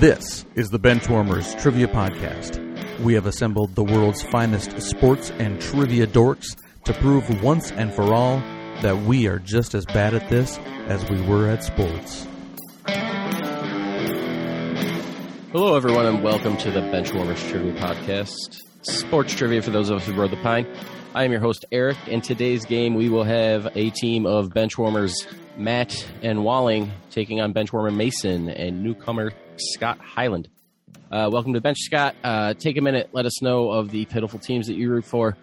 This is the Benchwarmers Trivia Podcast. We have assembled the world's finest sports and trivia dorks to prove once and for all that we are just as bad at this as we were at sports. Hello, everyone, and welcome to the Benchwarmers Trivia Podcast. Sports trivia for those of us who rode the pine. I am your host, Eric. In today's game, we will have a team of Benchwarmers Matt and Walling taking on Benchwarmer Mason and newcomer Scott Hyland. Uh, welcome to Bench, Scott. Uh, take a minute. Let us know of the pitiful teams that you root for,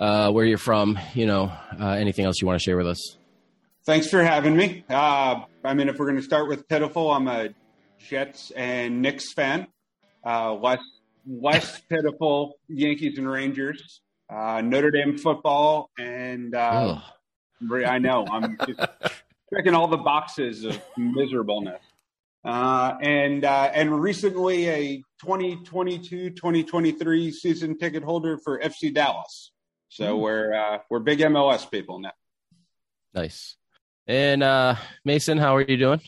uh, where you're from, you know, uh, anything else you want to share with us. Thanks for having me. Uh, I mean, if we're going to start with pitiful, I'm a Jets and Knicks fan. Uh, less, less pitiful Yankees and Rangers. Notre Dame football, and I know I'm just checking all the boxes of miserableness. Uh, and uh, and recently a 2022-2023 season ticket holder for FC Dallas. So mm. we're uh, we're big MLS people now. Nice. And uh, Mason, how are you doing?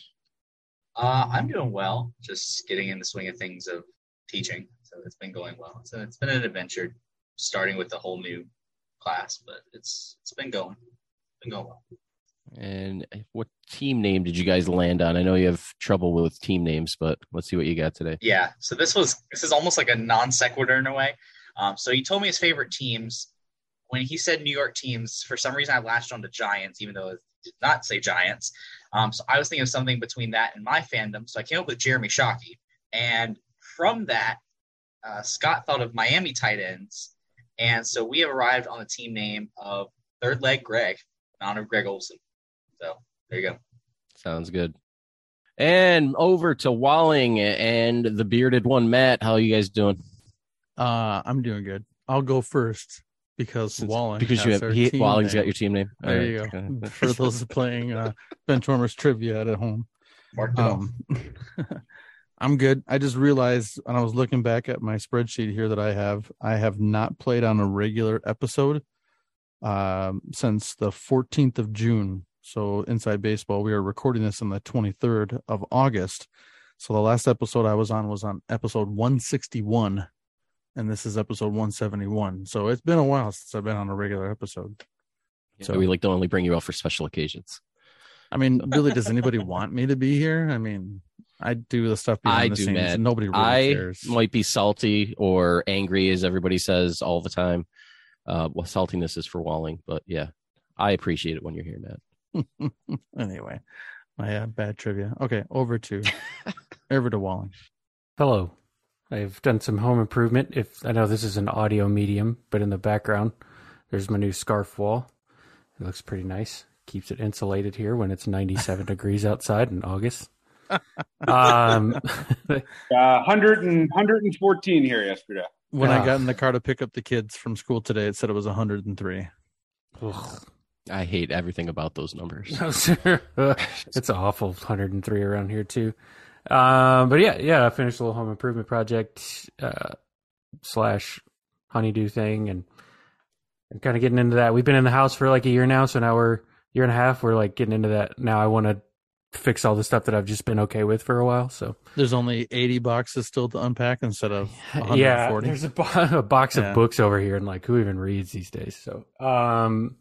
Uh, I'm doing well. Just getting in the swing of things of teaching, so it's been going well. So it's been an adventure, starting with a whole new class, but it's it's been going, been going well. And what team name did you guys land on? I know you have trouble with team names, but let's see what you got today. Yeah, so this was this is almost like a non sequitur in a way. Um, so he told me his favorite teams. When he said New York teams, for some reason I latched on to Giants, even though it did not say Giants. Um, so I was thinking of something between that and my fandom. So I came up with Jeremy Shockey, and from that, uh, Scott thought of Miami tight ends, and so we have arrived on the team name of Third Leg Greg in honor of Greg Olsen. So there you go. Sounds good. And over to Walling and the bearded one, Matt. How are you guys doing? Uh, I'm doing good. I'll go first because Walling because you have he, Walling's name. got your team name. There right. you go. For those playing uh, Benchwarmers trivia at home. Um, I'm good. I just realized when I was looking back at my spreadsheet here that I have, I have not played on a regular episode um, since the 14th of June so, Inside Baseball, we are recording this on the 23rd of August. So, the last episode I was on was on episode 161, and this is episode 171. So, it's been a while since I've been on a regular episode. Yeah, so, we like to only bring you out for special occasions. I mean, really, does anybody want me to be here? I mean, I do the stuff behind I the do, scenes. Man. Nobody really I cares. might be salty or angry, as everybody says all the time. Uh, well, saltiness is for Walling, but yeah, I appreciate it when you're here, Matt. anyway, my uh, bad trivia. Okay, over to over to Walling. Hello. I've done some home improvement. If I know this is an audio medium, but in the background, there's my new scarf wall. It looks pretty nice. Keeps it insulated here when it's 97 degrees outside in August. Um, uh, 100 and, 114 here yesterday. When uh, I got in the car to pick up the kids from school today, it said it was 103. Ugh. I hate everything about those numbers. it's awful 103 around here too. Um, but yeah, yeah, I finished a little home improvement project uh, slash honeydew thing, and I'm kind of getting into that. We've been in the house for like a year now, so now we're year and a half. We're like getting into that now. I want to fix all the stuff that I've just been okay with for a while. So there's only 80 boxes still to unpack instead of 140. Yeah, there's a, bo- a box yeah. of books over here, and like who even reads these days? So um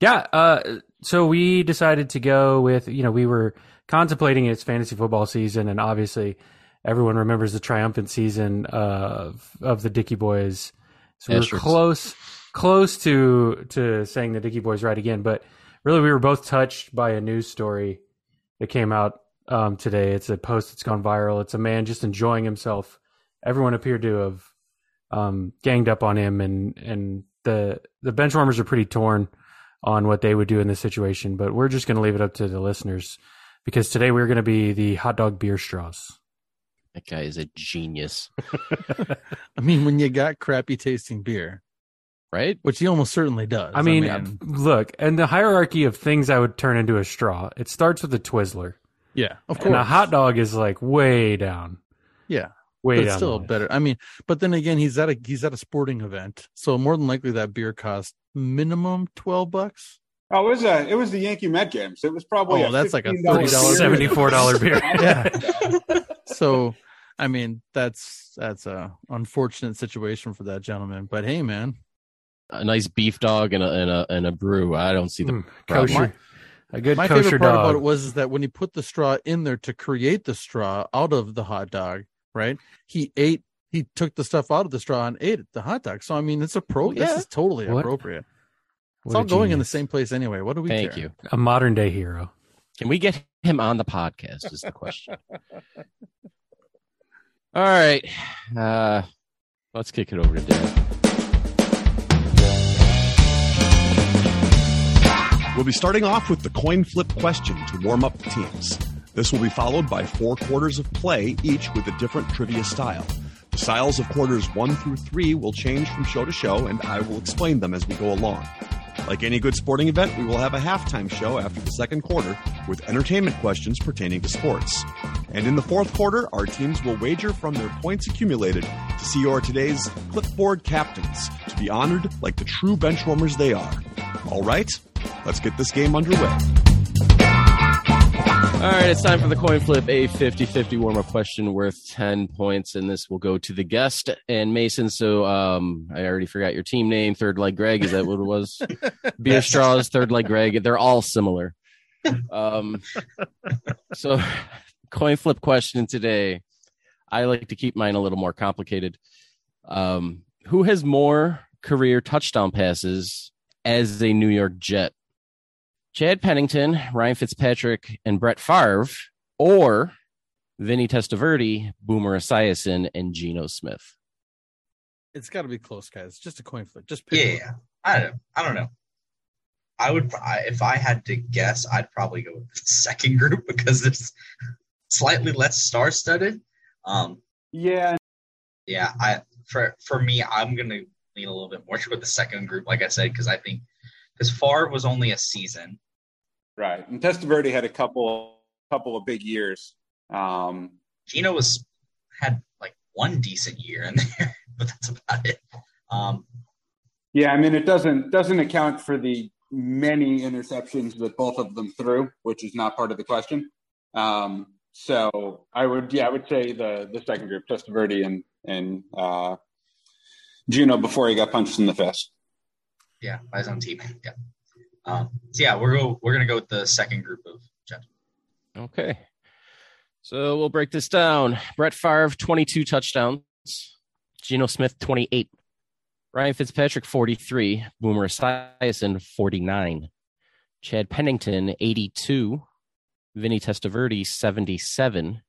yeah. Uh, so we decided to go with, you know, we were contemplating its fantasy football season, and obviously everyone remembers the triumphant season of of the Dickey Boys. So we were close, close to to saying the Dickey Boys right again, but really we were both touched by a news story that came out um, today. It's a post that's gone viral. It's a man just enjoying himself. Everyone appeared to have um, ganged up on him, and and the the bench warmers are pretty torn on what they would do in this situation, but we're just going to leave it up to the listeners because today we're going to be the hot dog beer straws. That guy is a genius. I mean, when you got crappy tasting beer, right? Which he almost certainly does. I mean, I mean, look, and the hierarchy of things I would turn into a straw, it starts with a Twizzler. Yeah, of course. And a hot dog is like way down. Yeah. Way but still better. I mean, but then again, he's at a he's at a sporting event, so more than likely that beer cost minimum twelve bucks. Oh, it was a it was the Yankee Met games. It was probably oh, that's like a thirty dollars, seventy four dollar beer. yeah. so, I mean, that's that's a unfortunate situation for that gentleman. But hey, man, a nice beef dog and a and a, and a brew. I don't see the mm, kosher. A good My favorite part dog. about it was is that when he put the straw in there to create the straw out of the hot dog, right? He ate, he took the stuff out of the straw and ate it, the hot dog. So I mean, it's appropriate. Well, yeah. This is totally what? appropriate. It's all going genius. in the same place anyway. What do we? Thank care? you. A modern day hero. Can we get him on the podcast? Is the question. all right, uh, let's kick it over to Dan. We'll be starting off with the coin flip question to warm up the teams. This will be followed by four quarters of play, each with a different trivia style. The styles of quarters one through three will change from show to show, and I will explain them as we go along. Like any good sporting event, we will have a halftime show after the second quarter with entertainment questions pertaining to sports. And in the fourth quarter, our teams will wager from their points accumulated to see your today's clipboard captains to be honored like the true benchwarmers they are. All right, let's get this game underway. All right, it's time for the coin flip, a 50 50 warm up question worth 10 points. And this will go to the guest and Mason. So um, I already forgot your team name. Third Leg Greg. Is that what it was? Beer Straws, Third Leg Greg. They're all similar. Um, so, coin flip question today. I like to keep mine a little more complicated. Um, who has more career touchdown passes as a New York Jet? Chad Pennington, Ryan Fitzpatrick, and Brett Favre, or Vinny Testaverde, Boomer Esiason, and Geno Smith? It's got to be close, guys. Just a coin flip. Just pick yeah. I don't. I don't know. I would, I, if I had to guess, I'd probably go with the second group because it's slightly less star-studded. Um, yeah, yeah. I for for me, I'm gonna lean a little bit more toward the second group, like I said, because I think because Favre was only a season, Right. And Testaverde had a couple couple of big years. Um, Geno was had like one decent year in there, but that's about it. Um, yeah, I mean it doesn't doesn't account for the many interceptions that both of them threw, which is not part of the question. Um, so I would yeah, I would say the the second group, Testaverde and and uh, Geno before he got punched in the face. Yeah, by his own team. Yeah. Um, so yeah, we're go, we're gonna go with the second group of gentlemen. Okay, so we'll break this down. Brett Favre, twenty-two touchdowns. Geno Smith, twenty-eight. Ryan Fitzpatrick, forty-three. Boomer Esiason, forty-nine. Chad Pennington, eighty-two. Vinny Testaverde, seventy-seven.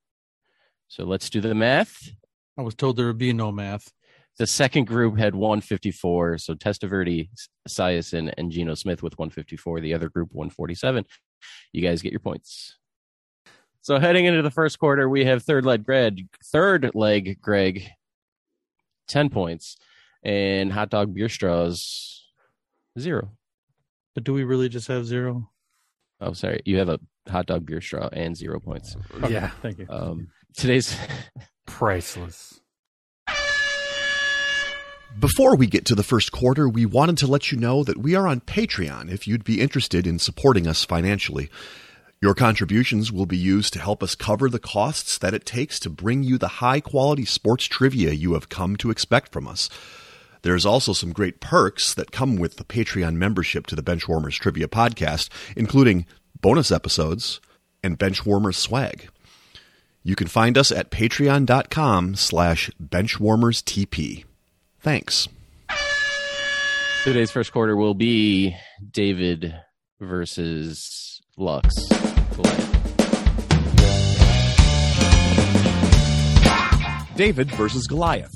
So let's do the math. I was told there would be no math. The second group had 154. So Testaverde, Esiason, and Geno Smith with 154. The other group 147. You guys get your points. So heading into the first quarter, we have third leg Greg, third leg Greg, 10 points, and hot dog beer straws, zero. But do we really just have zero? Oh, sorry. You have a hot dog beer straw and zero points. Okay. Yeah, thank you. Um, today's priceless. Before we get to the first quarter, we wanted to let you know that we are on Patreon if you'd be interested in supporting us financially. Your contributions will be used to help us cover the costs that it takes to bring you the high quality sports trivia you have come to expect from us. There's also some great perks that come with the Patreon membership to the Benchwarmers Trivia Podcast, including bonus episodes and Benchwarmers swag. You can find us at patreon.com slash benchwarmerstp. Thanks. Today's first quarter will be David versus Lux. David versus Goliath.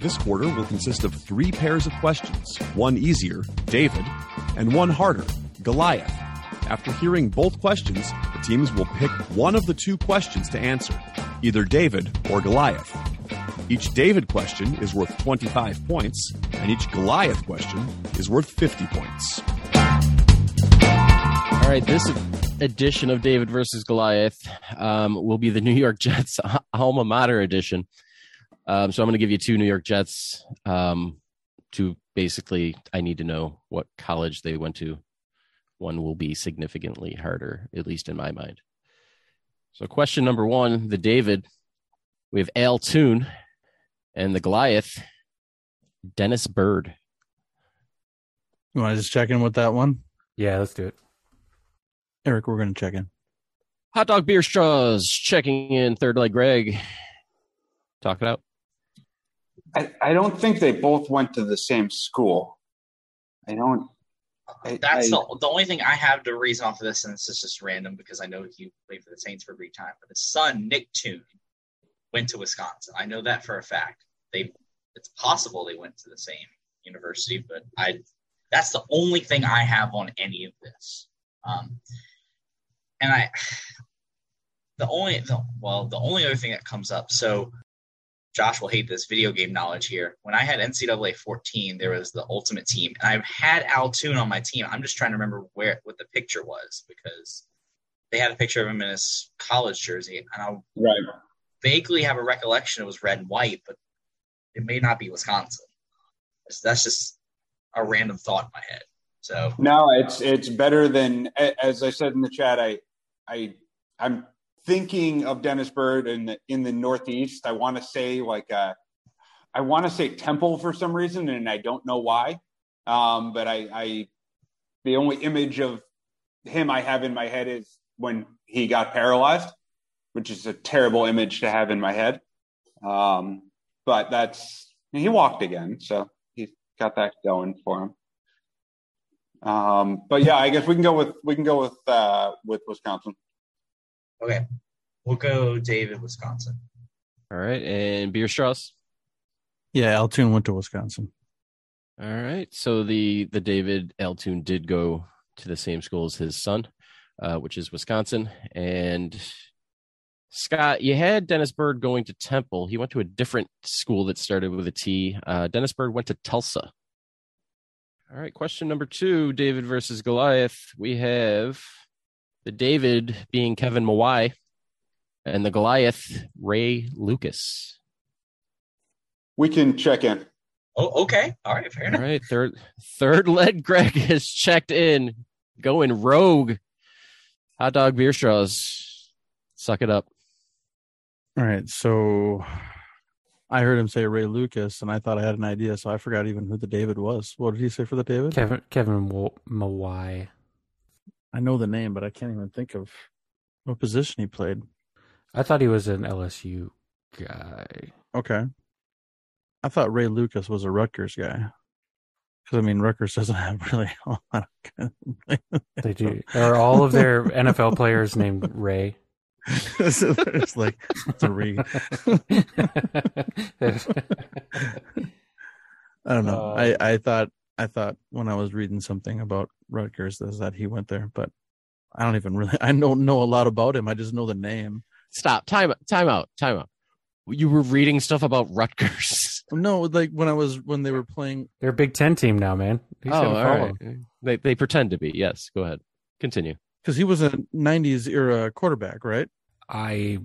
This quarter will consist of three pairs of questions one easier, David, and one harder, Goliath. After hearing both questions, the teams will pick one of the two questions to answer, either David or Goliath. Each David question is worth 25 points, and each Goliath question is worth 50 points. All right, this edition of David versus Goliath um, will be the New York Jets alma mater edition. Um, so I'm going to give you two New York Jets. Um, to basically, I need to know what college they went to. One will be significantly harder, at least in my mind. So, question number one: the David We have Al Toon and the Goliath, Dennis Byrd. You want to just check in with that one? Yeah, let's do it. Eric, we're going to check in. Hot dog beer straws checking in third leg. Greg, talk it out. I, I don't think they both went to the same school. I don't. I, That's I, the, the only thing I have to reason off of this, and this is just random because I know you played for the Saints for a brief time. But his son, Nick Toon, went to Wisconsin. I know that for a fact. They, it's possible they went to the same university, but I, that's the only thing I have on any of this. Um, and I, the only, the, well, the only other thing that comes up. So Josh will hate this video game knowledge here. When I had NCAA 14, there was the Ultimate Team, and I've had Al Toon on my team. I'm just trying to remember where what the picture was because they had a picture of him in his college jersey, and I right. vaguely have a recollection it was red and white, but it may not be Wisconsin. That's just a random thought in my head. So No, it's it's better than as I said in the chat. I I I'm thinking of Dennis Byrd in the in the Northeast. I want to say like uh, I want to say Temple for some reason, and I don't know why. Um, but I, I the only image of him I have in my head is when he got paralyzed, which is a terrible image to have in my head. Um, but that's he walked again, so he's got that going for him. Um, but yeah, I guess we can go with we can go with uh, with Wisconsin. Okay, we'll go David, Wisconsin. All right. And beer straws. Yeah, Al Toon went to Wisconsin. All right. So the the David Al Toon did go to the same school as his son, uh, which is Wisconsin. And Scott, you had Dennis Byrd going to Temple. He went to a different school that started with a T. Uh, Dennis Byrd went to Tulsa. All right. Question number two: David versus Goliath. We have the David being Kevin Mawae, and the Goliath Ray Lucas. We can check in. Oh, okay, all right, fair All enough. right, third third leg Greg has checked in, going rogue. Hot dog beer straws. Suck it up. All right, so I heard him say Ray Lucas, and I thought I had an idea, so I forgot even who the David was. What did he say for the David? Kevin Kevin Wa- Mawae. I know the name, but I can't even think of what position he played. I thought he was an LSU guy. Okay, I thought Ray Lucas was a Rutgers guy. Because I mean, Rutgers doesn't have really a lot of They do. Are all of their NFL players named Ray? so it's like it's a Ray. I don't know. Uh, I I thought I thought when I was reading something about Rutgers is that he went there, but I don't even really. I don't know a lot about him. I just know the name. Stop. Time time out. Time out. You were reading stuff about Rutgers. No, like when I was when they were playing. They're a Big Ten team now, man. Who's oh, gonna right. They they pretend to be. Yes. Go ahead. Continue. Because he was a '90s era quarterback, right? I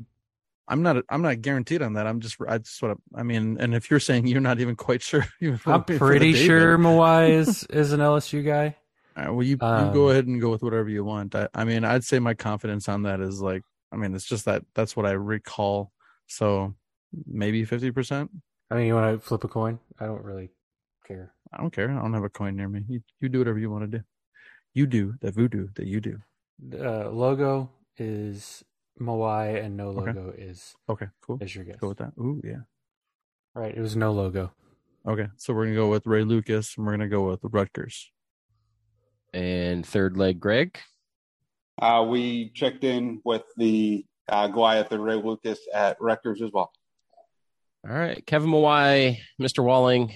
I'm not. I'm not guaranteed on that. I'm just. I just what I mean. And if you're saying you're not even quite sure, I'm pretty sure Mawae is is an LSU guy. all right, well, you, Um, you go ahead and go with whatever you want. I, I mean, I'd say my confidence on that is like. I mean, it's just that that's what I recall. So maybe fifty percent. I mean, you want to flip a coin? I don't really care. I don't care. I don't have a coin near me. You, you do whatever you want to do. You do the voodoo that you do. Uh, logo is Mawae, and no Okay. logo is Okay, cool. is your guess. Go with that. Ooh, yeah. Right, it was no logo. Okay, so we're gonna go with Ray Lucas, and we're gonna go with Rutgers. And third leg Greg. Uh, we checked in with the uh, Goliath and Ray Lucas at Rutgers as well. All right. Kevin Mawae, Mr. Walling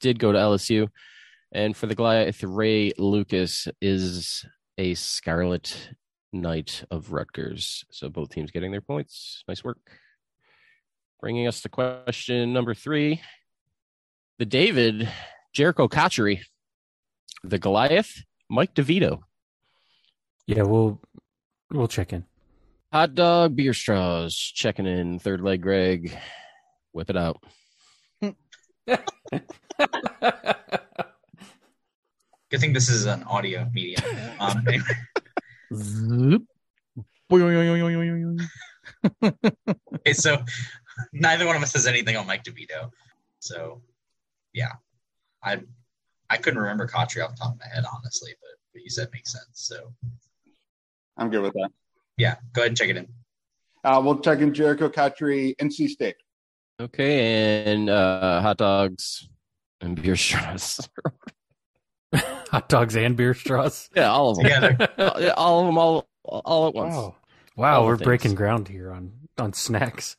did go to LSU. And for the Goliath, Ray Lucas is a Scarlet Knight of Rutgers. So both teams getting their points. Nice work. Bringing us to question number three. The David, Jericho Cotchery. The Goliath, Mike DeVito. Yeah, we'll we'll check in. Hot dog, beer straws, checking in. Third leg, Greg. Whip it out. Good thing this is an audio medium. Um, anyway, Zoop. Okay, so neither one of us has anything on Mike DeVito. So, yeah, I I couldn't remember Cotchery off the top of my head, honestly, but what you said makes sense. So, I'm good with that. Yeah, go ahead and check it in. Uh, we'll check in Jericho Cotchery, NC State. Okay, and uh, hot dogs and beer straws. hot dogs and beer straws. Yeah, all of them. Together. all of them, all all at once. Wow, wow All we're the breaking ground here on on snacks.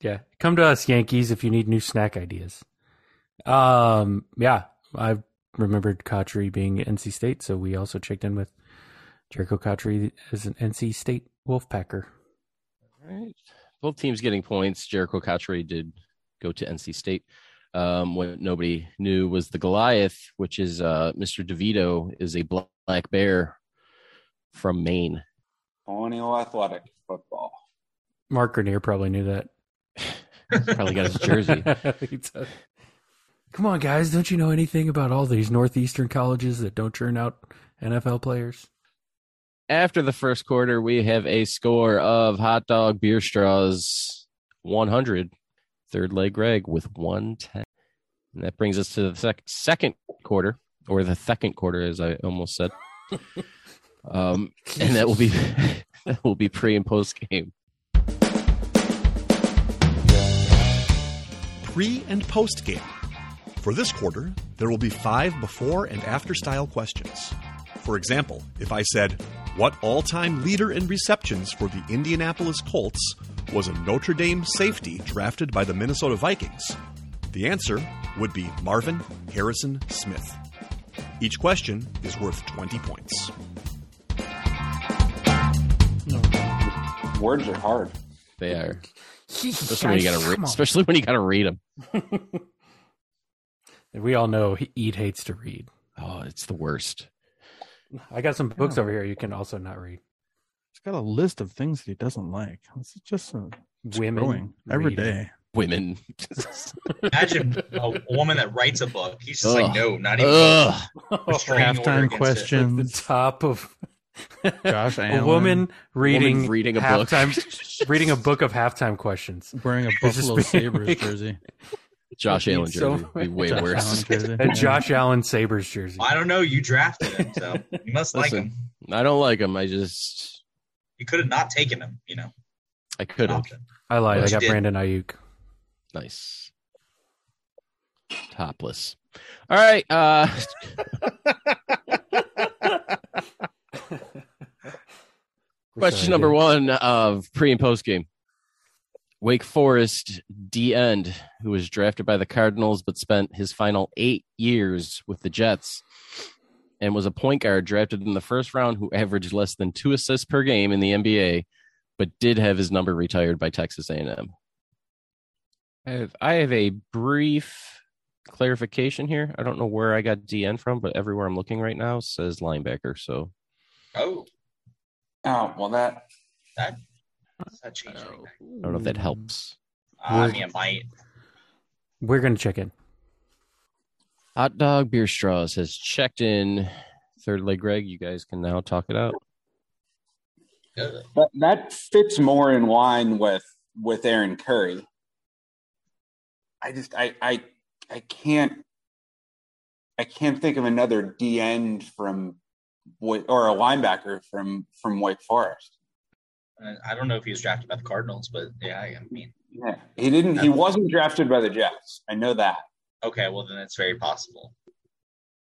Yeah, come to us, Yankees, if you need new snack ideas. Um, yeah, I remembered Cotchery being NC State, so we also checked in with Jericho Cotchery as an NC State Wolfpacker. Right. Both teams getting points. Jericho Cotchery did go to NC State. Um, what nobody knew was the Goliath, which is uh, Mr. DeVito, is a black bear from Maine. Colonial Athletic football. Mark Grenier probably knew that. Probably got his jersey. Come on, guys! Don't you know anything about all these northeastern colleges that don't churn out NFL players? After the first quarter, we have a score of hot dog beer straws 100. Third leg Greg with 110. And that brings us to the sec- second quarter, or the second quarter, as I almost said. um, and that will be that will be pre and post game. pre and post game. For this quarter, there will be five before and after style questions. For example, if I said, What all time leader in receptions for the Indianapolis Colts was a Notre Dame safety drafted by the Minnesota Vikings? The answer would be Marvin Harrison Smith. Each question is worth 20 points. Words are hard. They are, especially when you gotta, re- especially when you gotta read them. we all know he- Eat hates to read. Oh, it's the worst. I got some books Yeah. over here you can also not read. He's got a list of things that he doesn't like. It's just a, it's Women growing every Women. Imagine a woman that writes a book. He's just Ugh. like, no, not even. Ugh. Restraining order Halftime against it. the top of Josh Allen. a woman reading Woman reading a book. reading a book of halftime questions. wearing a Buffalo Sabres jersey. Josh Would be Allen so jersey would be way Josh worse. Allen jersey. A Josh Allen Sabres jersey. I don't know. You drafted him, so you must like him. I don't like him. I just You could have not taken him. You know, I could have. I lied. I But you got did. Brandon Aiyuk. Nice. Topless. All right. Uh question number one of pre and post game. Wake Forest D end, who was drafted by the Cardinals but spent his final eight years with the Jets and was a point guard drafted in the first round who averaged less than two assists per game in the NBA, but did have his number retired by Texas A&M. I have I have a brief clarification here. I don't know where I got DN from, but everywhere I'm looking right now says linebacker. So Oh, Oh, well, that that I don't know if that helps. Uh, I mean, it might. We're gonna check in. Hot dog beer straws has checked in. Third leg, Greg. You guys can now talk it out. Good. that, that fits more in line with with Aaron Curry. I just I I I can't I can't think of another D end from or a linebacker from from Wake Forest. I don't know if he was drafted by the Cardinals, but yeah, I mean, Yeah, he didn't. He wasn't drafted by the Jets. I know that. okay, well then it's very possible.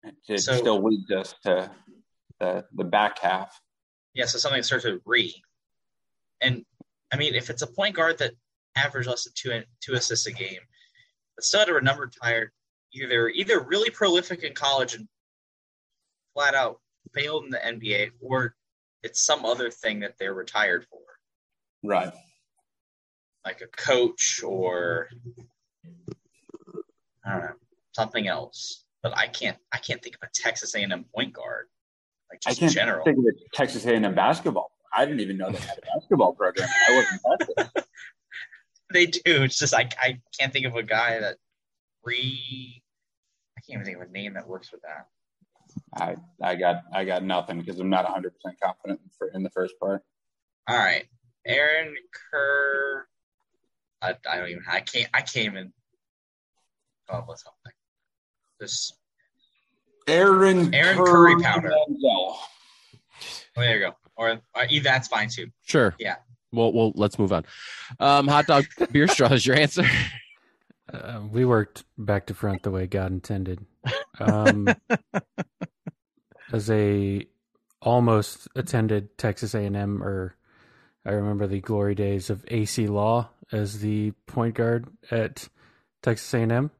It, it So- still leads us to the the back half. Yeah, so something starts with re. And I mean, if it's a point guard that averaged less than two two assists a game, but still had a number tired, either either really prolific in college and flat out failed in the NBA, or it's some other thing that they're retired for, Right. like a coach or I don't know something else. But I can't I can't think of a Texas A&M point guard, like I just can't in general. think of the Texas A&M basketball. I didn't even know they had a basketball program. I wasn't tested. they do. It's just I I can't think of a guy that re. I can't even think of a name that works with that. I I got I got nothing because I'm not 100 percent confident for, in the first part. All right, Aaron Kerr. I, I don't even. I can't. I can't even come up with something. This Aaron Aaron Curry powder. Oh, there you go. Or, or that's fine too. Sure. Yeah. Well, well, let's move on. Um, hot dog beer straw is your answer. Uh, we worked back to front the way God intended. Um, as a almost attended Texas A&M, or I remember the glory days of Acie Law as the point guard at Texas A&M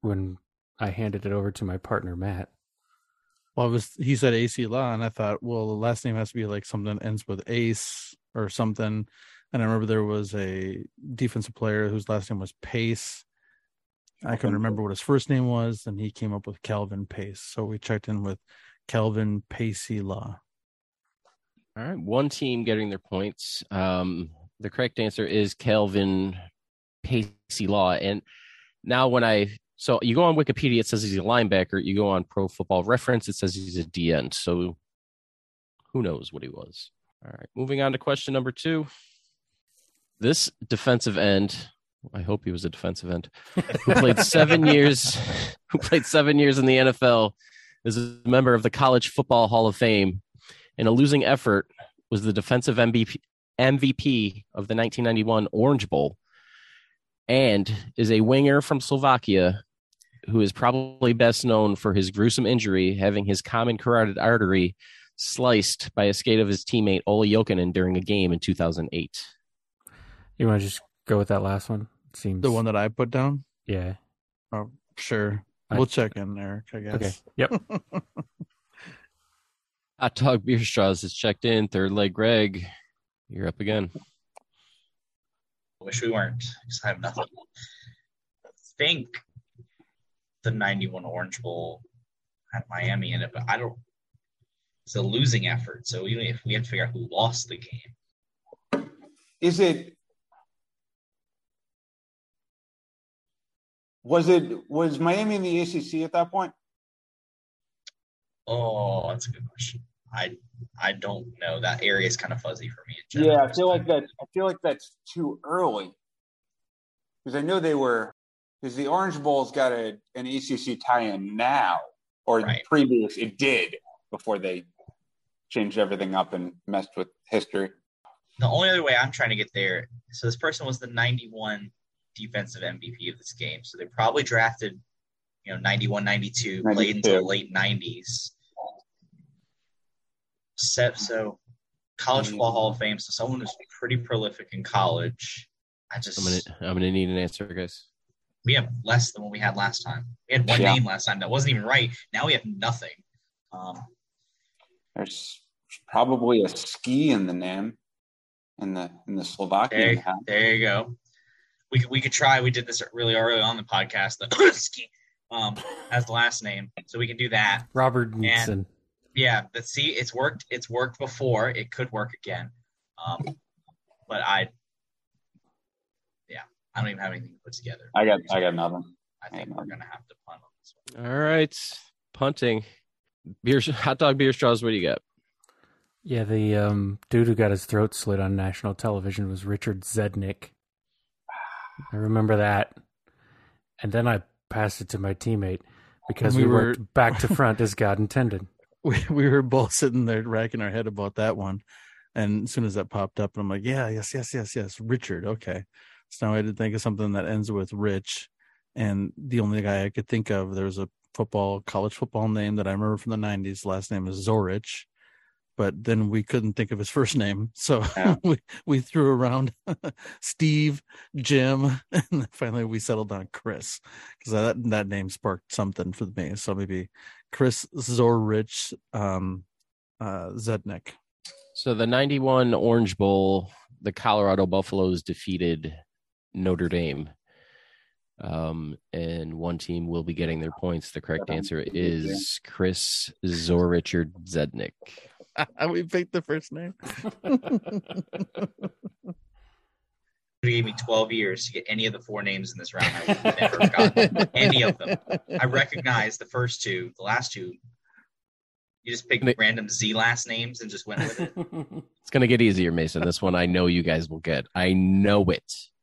when I handed it over to my partner Matt. Well, was he said Acie Law, and I thought, well, the last name has to be like something that ends with Ace or something. And I remember there was a defensive player whose last name was Pace. I couldn't remember what his first name was, and he came up with Calvin Pace. So we checked in with Calvin Pacey Law. All right, one team getting their points. Um, the correct answer is Kelvin Pacey Law. And now, when I so you go on Wikipedia, it says he's a linebacker. You go on Pro Football Reference, it says he's a DN. So who knows what he was? All right, moving on to question number two. This defensive end, I hope he was a defensive end, who played seven years, who played seven years in the NFL, is a member of the College Football Hall of Fame. In a losing effort, was the defensive MVP, MVP of the 1991 Orange Bowl, and is a winger from Slovakia who is probably best known for his gruesome injury, having his common carotid artery sliced by a skate of his teammate Olli Jokinen during a game in 2008. You want to just go with that last one? It seems The one that I put down? Yeah. Oh, sure. I- we'll check in, Eric, I guess. Okay. Yep. Hot Dog Beer Straws is checked in. Third leg, Greg. You're up again. Wish we weren't. 'cause I have nothing. I think the 91 Orange Bowl had Miami in it, but I don't. It's a losing effort. So even if we had to figure out who lost the game, Is it? Was it was Miami in the ACC at that point? Oh, that's a good question. I I don't know. That area is kind of fuzzy for me. In general. Yeah, I feel like that. I feel like that's too early because I know they were because the Orange Bowl's got a an ACC tie-in now, or Right. previous it did before they changed everything up and messed with history. The only other way I'm trying to get there. So this person was the 91 defensive MVP of this game. So they probably drafted, you know, 91, 92, played until 92. the late 90s. Set so college football Hall of Fame. So someone who's pretty prolific in college. I just I'm gonna I'm gonna need an answer, guys. we have less than what we had last time. We had one Yeah. name last time that wasn't even right. Now we have nothing. Um, There's probably a ski in the name in the in the Slovakian There, there you go. We could we could try. We did this really early on the podcast. The ski, um, as the last name, so we can do that. Robert Neeson. Yeah, but see, it's worked. It's worked before. It could work again. Um, but I, yeah, I don't even have anything to put together. I got I got nothing. I think we're gonna have to punt on this one. All right, punting. Beer, hot dog beer straws. What do you got? Yeah, the um, dude who got his throat slit on national television was Richard Zednik. I remember that. And then I passed it to my teammate because We we, were- worked back to front as God intended. we we were both sitting there racking our head about that one, and as soon as that popped up, I'm like, yeah, yes, yes, yes, yes, Richard. Okay, so now I had to think of something that ends with Rich, and the only guy I could think of there was a football college football name that I remember from the '90s. Last name is Zorich, but then we couldn't think of his first name, so Yeah. we we threw around Steve, Jim, and then finally we settled on Chris because that that name sparked something for me. So maybe Chris Zorich um, uh, Zednik. So the '91 Orange Bowl, the Colorado Buffaloes defeated Notre Dame, um, and one team will be getting their points. The correct answer is Chris Zorichard Zednik. we picked the first name. You gave me 12 years to get any of the four names in this round. I would have never gotten any of them. I recognize the first two. The last two, you just picked They- random Z last names and just went with it. It's gonna get easier, Mason. This one I know you guys will get. I know it.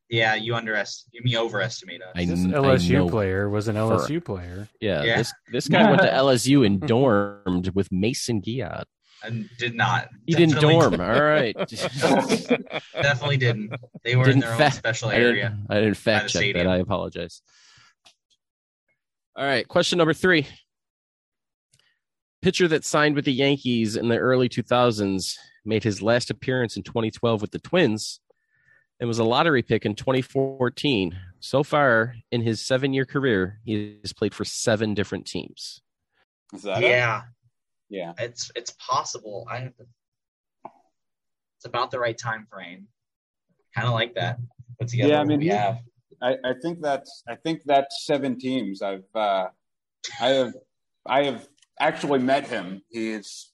Yeah, you underestimate, you overestimate us. I, This kn- I LSU know. player was an LSU player. Yeah, Yeah. this this guy went to LSU and dormed with Mason Giat. And did not. He didn't Definitely dorm. All right. Definitely didn't. They were Didn't in their own fact- special I area. didn't, I didn't fact the check that. I apologize. All right. Question number three. Pitcher that signed with the Yankees in the early 2000s made his last appearance in 2012 with the Twins and was a lottery pick in 2014. So far in his seven year career, he has played for seven different teams. Is that it? Yeah, Yeah. it's it's possible. I have to. It's about the right time frame. Kind of like that. Put together Yeah, I mean, we he- have. I, I think that's I think that's seven teams. I've uh, I have I have actually met him. He's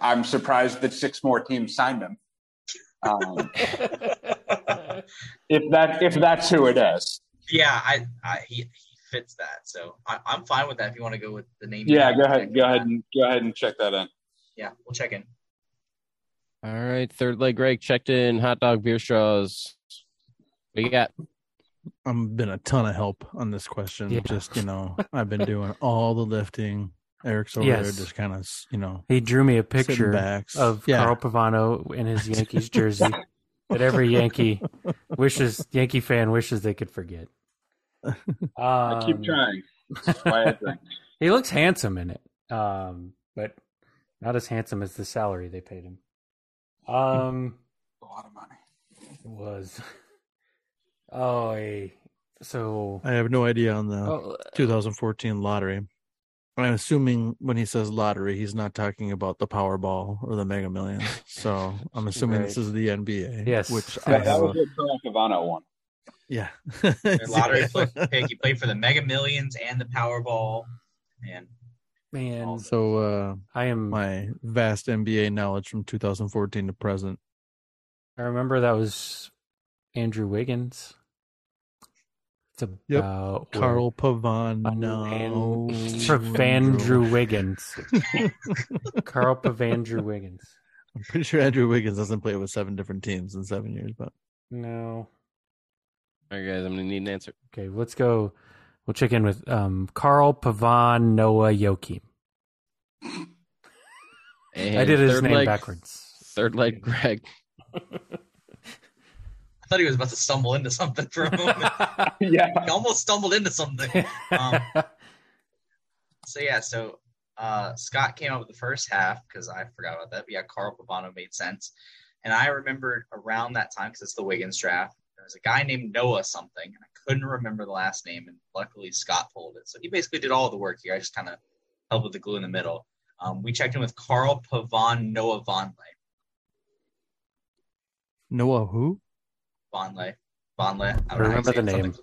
I'm surprised that six more teams signed him. Um, if that if that's who it is. Yeah, I, I he, he fits that. So I, I'm fine with that. If you want to go with the name. Yeah, go ahead. Go ahead and go ahead and check that in. Yeah, we'll check in. All right. Third leg Greg checked in. Hot dog, beer straws. What you got? I'm been a ton of help on this question. Yeah. Just you know, I've been doing all the lifting. Eric's over there, just kind of you know He drew me a picture back. of yeah. Carl Pavano in his Yankees jersey that every Yankee wishes Yankee fan wishes they could forget. I keep Um, trying. I. He looks handsome in it, um, but not as handsome as the salary they paid him. Um, A lot of money. It was oh, so I have no idea on the oh, 2014 lottery. I'm assuming when he says lottery, he's not talking about the Powerball or the Mega Millions. So I'm assuming this is the NBA. Yes. which Yeah, I That have was a, what Carl Pavano won. Yeah. The lottery pick. He played for the Mega Millions and the Powerball. And man, so uh, I am. my vast NBA knowledge from 2014 to present. I remember that was Andrew Wiggins. It's Yep. about where- Carl Pavano. Pavandrew Wiggins. Carl Pavandrew Wiggins. I'm pretty sure Andrew Wiggins doesn't play with seven different teams in seven years, but No. All right, guys. I'm gonna need an answer. Okay, let's go. We'll check in with um, Carl Pavan Noah Yoki. I did his name leg, backwards. Third leg Greg. I thought he was about to stumble into something for a moment. yeah. he almost stumbled into something. Um, So yeah, so uh, Scott came up with the first half because I forgot about that. But yeah, Carl Pavano made sense, and I remembered around that time because it's the Wiggins draft. There was a guy named Noah something, and I couldn't remember the last name, and luckily Scott pulled it. So he basically did all the work here. I just kind of helped with the glue in the middle. Um, we checked in with Carl Pavon Noah Vonleh. Noah who? Vonleh. Vonleh. I remember the name,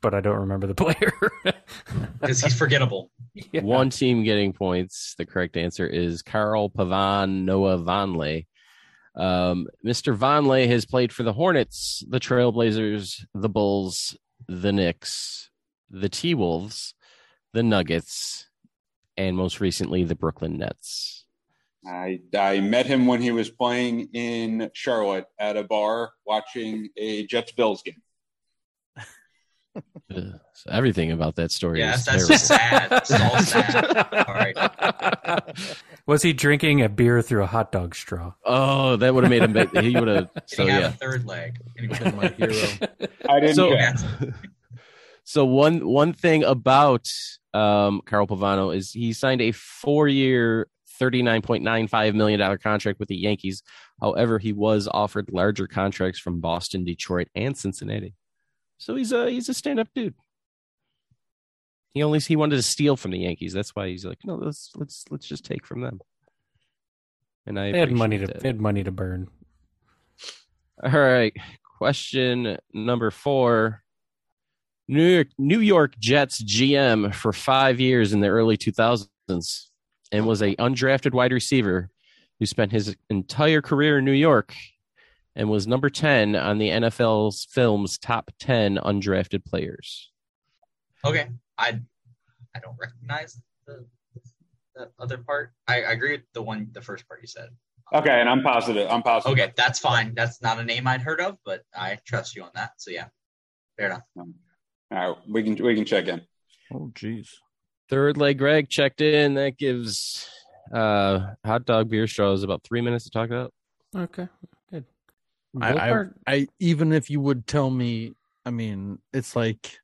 but I don't remember the player. because he's forgettable. Yeah. One team getting points. The correct answer is Carl Pavon Noah Vonleh. Um, Mr. Vonleh has played for the Hornets, the Trailblazers, the Bulls, the Knicks, the T Wolves, the Nuggets, and most recently the Brooklyn Nets. I I met him when he was playing in Charlotte at a bar watching a Jets Bills game. Ugh, so everything about that story Yeah, is that's terrible. just sad. It's all sad. All right. Was he drinking a beer through a hot dog straw? Oh, that would have made him. Big. He would have. So he have yeah. a third leg? Anyway. Been my hero. I didn't So- check. So one one thing about um, Carl Pavano is he signed a four year, thirty nine point nine five million dollar contract with the Yankees. However, he was offered larger contracts from Boston, Detroit, and Cincinnati. So he's a he's a stand up dude. He only he wanted to steal from the Yankees. That's why he's like, no, let's let's let's just take from them. And I They had money to that. they had money to burn. All right. Question number four. New York, New York Jets GM for five years in the early 2000s and was a undrafted wide receiver who spent his entire career in New York and was number 10 on the NFL's film's top 10 undrafted players. Okay, I I don't recognize the the other part. I, I agree with the one the first part you said. Okay, and I'm positive. I'm positive. Okay, that's fine. That's not a name I'd heard of, but I trust you on that. So yeah, fair enough. All right, we can we can check in. Oh, jeez. Third leg Greg checked in. That gives uh, hot dog beer straws about three minutes to talk about. Okay, good. I, I, I, even if you would tell me, I mean, it's like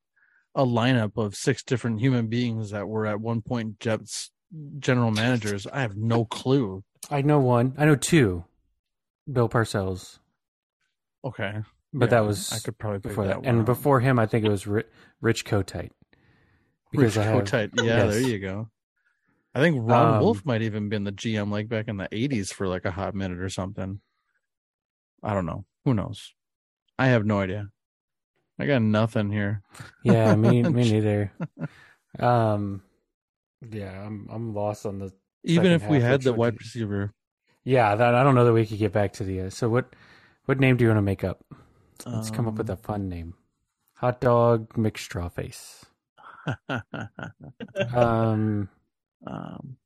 a lineup of six different human beings that were at one point Jets general managers. I have no clue. I know one. I know two. Bill Parcells, Okay, but Yeah, that was I could probably before that. that and before him, I think it was Rich Kotite. Rich have- Kotite. Yeah, yes. there you go. I think Ron Um, Wolf might even been the GM like back in the '80s for like a hot minute or something. I don't know. Who knows? I have no idea. I got nothing here. Yeah, me, me neither. Um, yeah, I'm I'm lost on the. Even if we half, had the wide receiver, Yeah, that I don't know that we could get back to the. Uh, so what, what name do you want to make up? Let's come up with Um, a fun name. Hot dog mixed straw face. Um, um,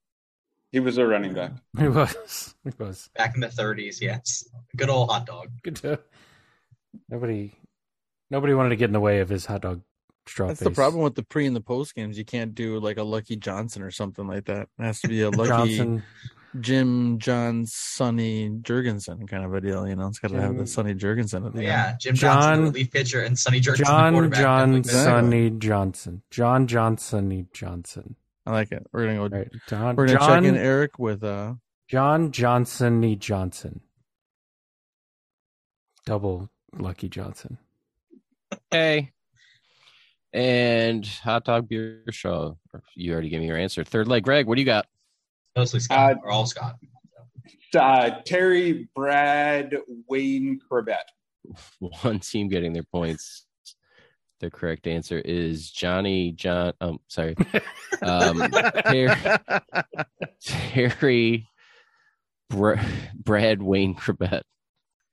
He was a running back. He was it was Back in the 30s, yes. Good old hot dog. good to. Nobody, nobody wanted to get in the way of his hot dog straw that's face. the problem with the pre and the post games. You can't do like a Lucky Johnson or something like that. It has to be a Lucky Johnson. Jim John Sonny Jurgensen kind of a deal. You know, it's got to have the Jim- Sonny Jurgensen at the Yeah, end. Jim Johnson, John- the relief pitcher, and Sonny Jurgensen, the John quarterback. John That. Sonny Johnson. John Johnsony Johnson. I like it. We're gonna go. Right. John We're gonna John check in Eric with uh John Johnsony Johnson. Double Lucky Johnson. Hey. And hot dog beer straw. You already gave me your answer. Third leg Greg, what do you got? Mostly Scott, Uh, or all Scott. Uh, Terry, Brad, Wayne, Corbett. One team getting their points. The correct answer is Johnny John. Um, sorry, um, Terry, Terry Br- Brad Wayne Corbett.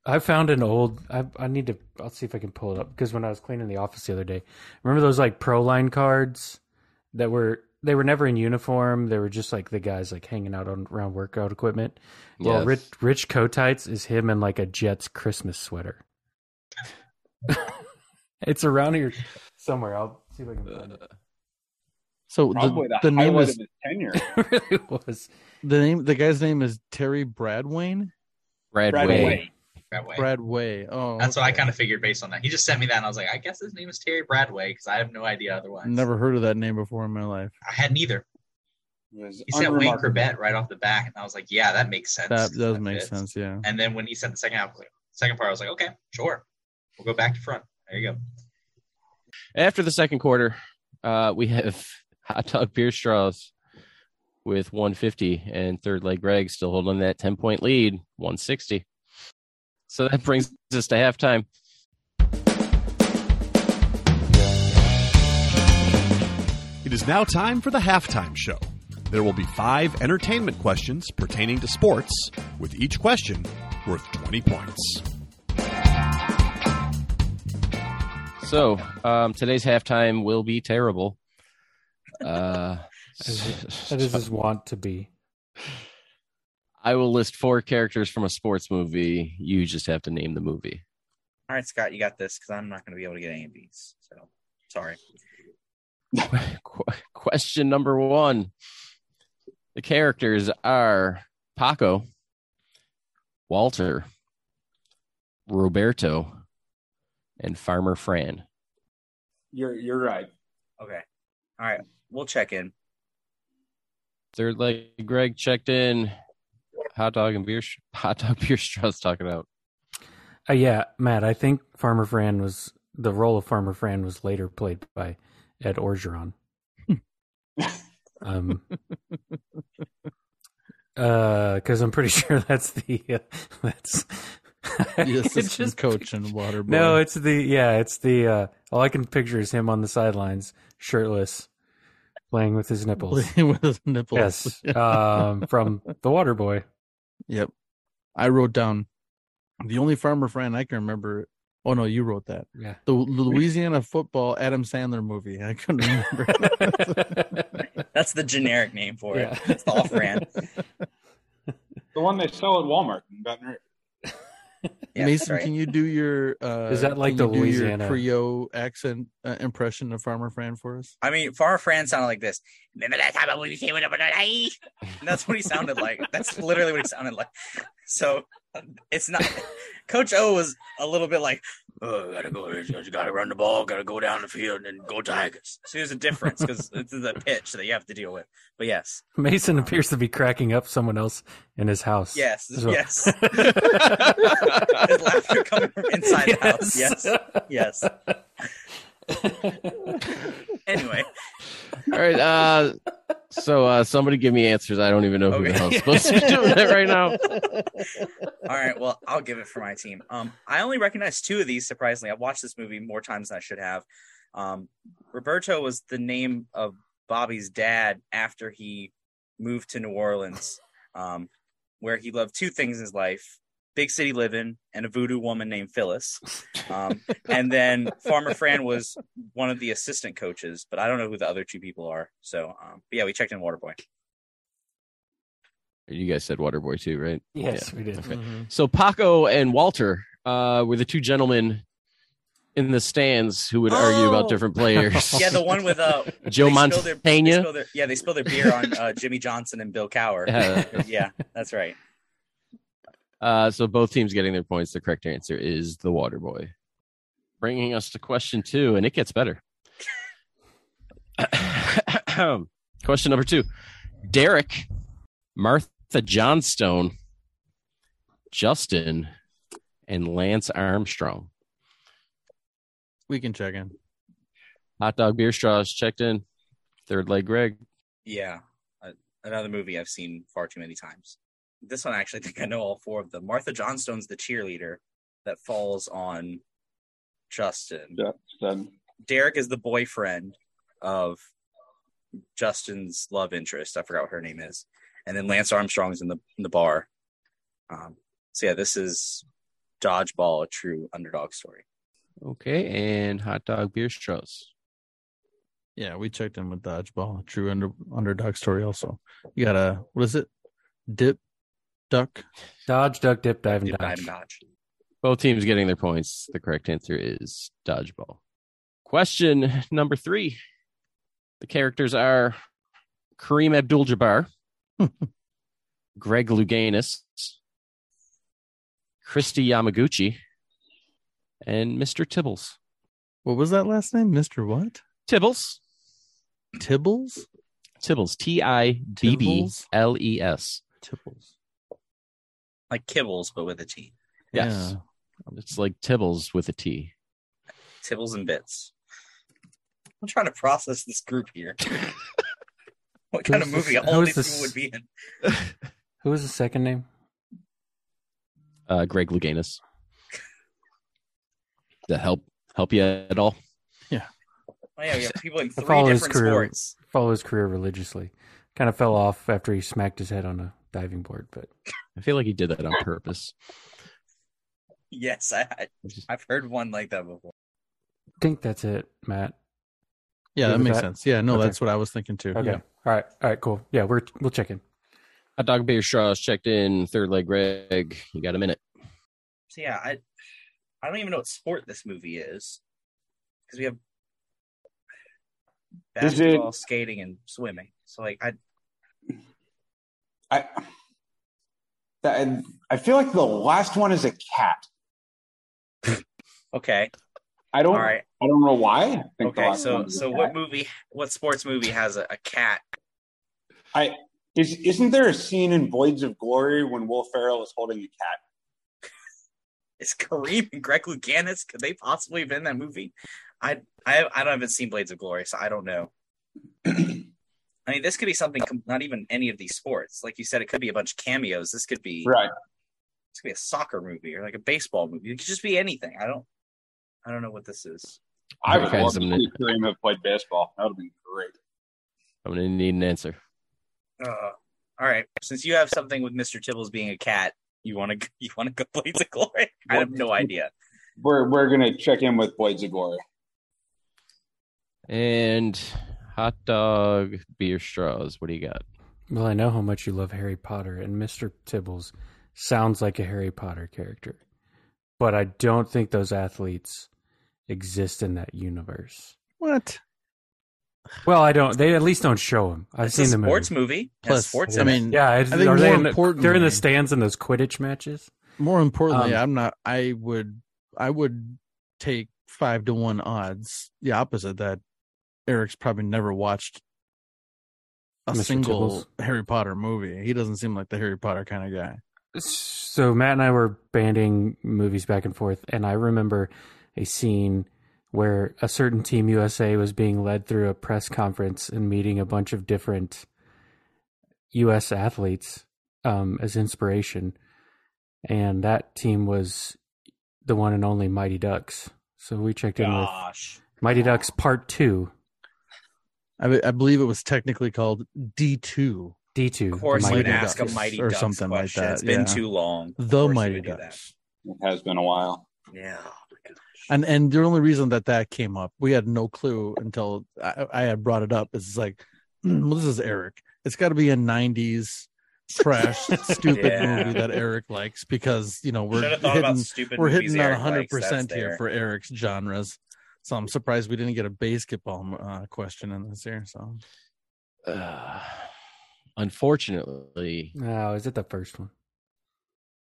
I found an old. I I need to. I'll see if I can pull it up because when I was cleaning the office the other day, remember those like pro line cards that were they were never in uniform. They were just like the guys like hanging out on around workout equipment. Well, Rich Rich Kotite's is him in like a Jets Christmas sweater. it's around here somewhere. I'll see if I can find it. Uh, so Probably the, the, the name highlight is of his tenure. It really was. the name the guy's name is Terry Bradwayne Brad, Brad Way. Way. That way. Bradway. Oh, That's what I kind of figured based on that. He just sent me that, and I was like, I guess his name is Terry Bradway because I have no idea otherwise. Never heard of that name before in my life. I had neither. Was He said Wayne unremarkable. Corbett right off the back, and I was like, yeah, that makes sense. That does make fits. sense. Yeah. And then when he said the second half, I was like, second part, I was like, okay, sure, we'll go back to front. There you go. After the second quarter, uh, we have hot dog beer straws with 150 and third leg Greg still holding that 10 point lead, 160. So that brings us to halftime. It is now time for the halftime show. There will be five entertainment questions pertaining to sports, with each question worth 20 points. So um, today's halftime will be terrible. Uh, That is his want to be. I will list four characters from a sports movie. You just have to name the movie. All right, Scott, you got this because I'm not going to be able to get any of these. So sorry. Question number one. The characters are Paco, Walter, Roberto, and Farmer Fran. You're you're right. Okay. All right. We'll check in. Third leg, Greg checked in. Hot dog and beer, hot dog beer straws talking about. Uh, yeah, Matt. I think Farmer Fran was the role of Farmer Fran was later played by Ed Orgeron. um, because I'm pretty sure that's the uh, that's The It assistant just- coach and water boy. No, it's the yeah, it's the uh, all I can picture is him on the sidelines, shirtless, playing with his nipples. Playing with his nipples. yes, um, from the Water Boy. Yep. I wrote down the only Farmer Fran I can remember. Oh no, you wrote that. Yeah. The Louisiana football Adam Sandler movie. I couldn't remember. That's the generic name for it. Yeah. It's the off brand. The one they sell at Walmart in Baton Rouge. Yeah, Mason, right. can you do your uh Is that like the you your Louisiana- Creole accent uh, impression of Farmer Fran for us? I mean, Farmer Fran sounded like this. Remember that time when we came up a And that's what he sounded like. That's literally what he sounded like. So it's not. Coach O was a little bit like, "Oh, gotta go. You gotta run the ball. Gotta go down the field and go Tigers." So there's a difference because it's the pitch that you have to deal with. But yes, Mason appears to be um, cracking up someone else in his house. yes, well. yes. His laughter coming from inside the house. Yes, yes. Anyway, All right. Uh, so uh, somebody give me answers. I don't even know who the Okay. hell's supposed to be doing that right now. All right, well, I'll give it for my team. Um, I only recognize two of these. Surprisingly, I've watched this movie more times than I should have. Um, Roberto was the name of Bobby's dad after he moved to New Orleans, um, where he loved two things in his life: big city living and a voodoo woman named Phyllis. Um, and then Farmer Fran was one of the assistant coaches, but I don't know who the other two people are. So, um, but yeah, we checked in Waterboy. You guys said Waterboy too, right? Yes, we did. Okay. So Paco and Walter uh, were the two gentlemen in the stands who would argue about Oh. different players. Yeah, the one with uh, Joe they their- Montana. their- yeah, they spill their beer on uh, Jimmy Johnson and Bill Cowher. Yeah. yeah, that's right. Uh, so both teams getting their points. The correct answer is the Water Boy. Bringing us to question two, and it gets better. question number two: Derek, Martha Johnstone, Justin, and Lance Armstrong. We can check in. Hot dog beer straws checked in. Third leg, Greg. Yeah, uh, another movie I've seen far too many times. This one, I actually think I know all four of them. Martha Johnstone's the cheerleader that falls on Justin. Justin. Derek is the boyfriend of Justin's love interest. I forgot what her name is. And then Lance Armstrong's in the in the bar. Um, so yeah, this is Dodgeball, a true underdog story. Okay, and hot dog beer straws. Yeah, we checked in with Dodgeball, true under, underdog story. Also, you got a what is it? Dip, duck. Dodge, duck, dip, dive, and Dip, dive, dodge. and dodge. Both teams getting their points. The correct answer is dodgeball. Question number three. The characters are Kareem Abdul Jabbar, Greg Louganis, Kristi Yamaguchi, and Mr. Tibbles. What was that last name? Mister what? Tibbles. Tibbles. Tibbles. T I B B L E S. Tibbles. Like kibbles, but with a T. Yes. Yeah. It's like Tibbles with a T. Tibbles and bits. I'm trying to process this group here. what kind of movie this- all these this- people would be in? Who was the second name? Uh, Greg Louganis. Does that help help you at all? Oh, yeah, we have people in three follow his different career. sports. Follow his career religiously. Kind of fell off after he smacked his head on a diving board, but I feel like he did that on purpose. Yes, I, I, I've heard one like that before. I think that's it, Matt. Yeah, that makes that? sense. Yeah, no, Okay. that's what I was thinking too. Okay. Yeah. All right. All right. Cool. Yeah, we're we'll check in. Hot dog beer straws checked in. Third leg, Greg. You got a minute. So yeah, I I don't even know what sport this movie is because we have Is it- basketball, skating, and swimming. So like, I I that, I feel like the last one is a cat. okay, I don't. right, I don't know why. I think okay. So one is a so what movie? What sports movie has a, a cat? I is isn't there a scene in Voids of Glory when Will Ferrell is holding a cat? Is Kareem and Greg Louganis? Could they possibly have been in that movie? I I I don't haven't seen Blades of Glory, so I don't know. I mean, this could be something com- not even any of these sports. Like you said, it could be a bunch of cameos. This could be Right. This could be a soccer movie or like a baseball movie. It could just be anything. I don't I don't know what this is. I would okay, love to see Kareem have played baseball. That would have been great. I'm gonna need an answer. Uh, all right. Since you have something with Mr. Tibbles being a cat, you want to you want to go Blades of Glory? I have no idea. We're we're gonna check in with Voids of Glory. And hot dog beer straws. What do you got? Well, I know how much you love Harry Potter, and Mr. Tibbles sounds like a Harry Potter character. But I don't think those athletes exist in that universe. What? Well, I don't. They at least don't show them. I've It's seen a the sports movie. movie. Plus, sports I mean, Yeah, it's, I think are they in, they're in the stands in those Quidditch matches. More importantly, Um, I'm not. I would. I would take five to one odds. The opposite that Eric's probably never watched a Mr. single Harry Potter movie. He doesn't seem like the Harry Potter kind of guy. So Matt and I were banding movies back and forth, and I remember a scene where a certain Team USA was being led through a press conference and meeting a bunch of different U.S. athletes um, as inspiration, and that team was the one and only Mighty Ducks. So we checked in with Mighty Ducks Part Two, I, I believe it was technically called D two, D two. Of course, you would ask a Ducks mighty or Ducks something like that, It's been yeah. too long. Of the Mighty would that. Ducks. It has been a while. Yeah. And and the only reason that that came up, we had no clue until I, I had brought it up. Is like, "Hmm, well, this is Eric. It's got to be a '90s trash, stupid Yeah. movie that Eric likes because you know we're Should have thought about hitting stupid we're movies hitting on Eric 100 likes. percent That's here there. for Eric's genres. So I'm surprised we didn't get a basketball uh, question in this here. So Uh, unfortunately, No, is it the first one?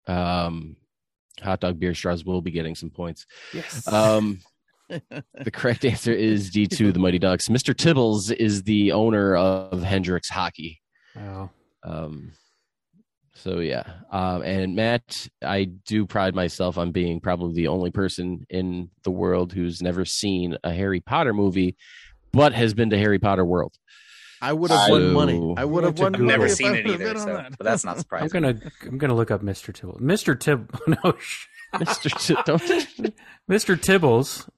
um, hot dog beer straws will be getting some points. Yes. Um, the correct answer is D2, the Mighty Ducks. Mr. Tibbles is the owner of Hendrix Hockey. oh. Um, so yeah, um, and Matt, I do pride myself on being probably the only person in the world who's never seen a Harry Potter movie, but has been to Harry Potter World. I would have So- won money. I would have won. I've never if seen it either, so, that. but that's not surprising. I'm surprising. gonna I'm gonna look up Mr. Tibbles. Mr. Tib no Mr. T- Mr. Tibbles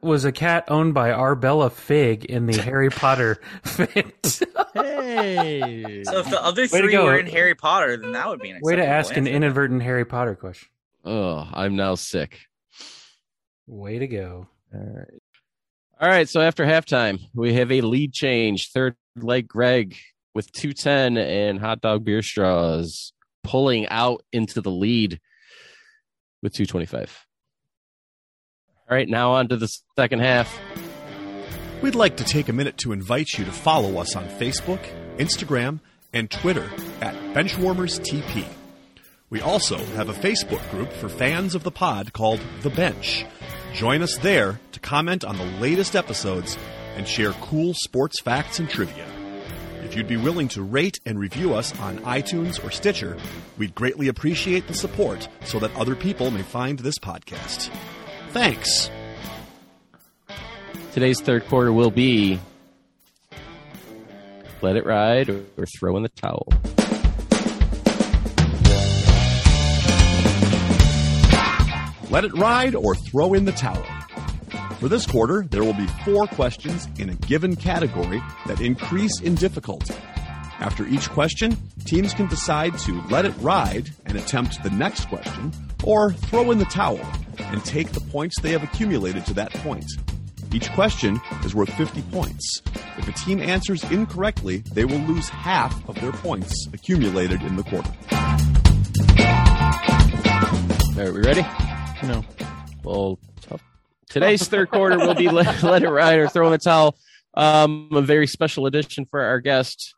was a cat owned by Arabella Figg in the Harry Potter fit. Hey, So if the other Way three were in Harry Potter, then that would be an Way to acceptable ask an inadvertent Harry Potter question. Oh, I'm now sick. Way to go. All right. All right. So after halftime, we have a lead change. Third leg Greg with 210 and hot dog beer straws pulling out into the lead with 225. All right. Now on to the second half. We'd like to take a minute to invite you to follow us on Facebook, Instagram, and Twitter at BenchwarmersTP. We also have a Facebook group for fans of the pod called The Bench. Join us there to comment on the latest episodes and share cool sports facts and trivia. If you'd be willing to rate and review us on iTunes or Stitcher, we'd greatly appreciate the support so that other people may find this podcast. Thanks. Today's third quarter will be let it ride or, throw in the towel. let it ride, or throw in the towel. For this quarter, there will be four questions in a given category that increase in difficulty. After each question, teams can decide to let it ride and attempt the next question, or throw in the towel and take the points they have accumulated to that point. Each question is worth 50 points. If a team answers incorrectly, they will lose half of their points accumulated in the quarter. All right, we ready? no. Well, tough. Today's third quarter will be let, let it ride or throw in the towel. Um, a very special edition for our guest.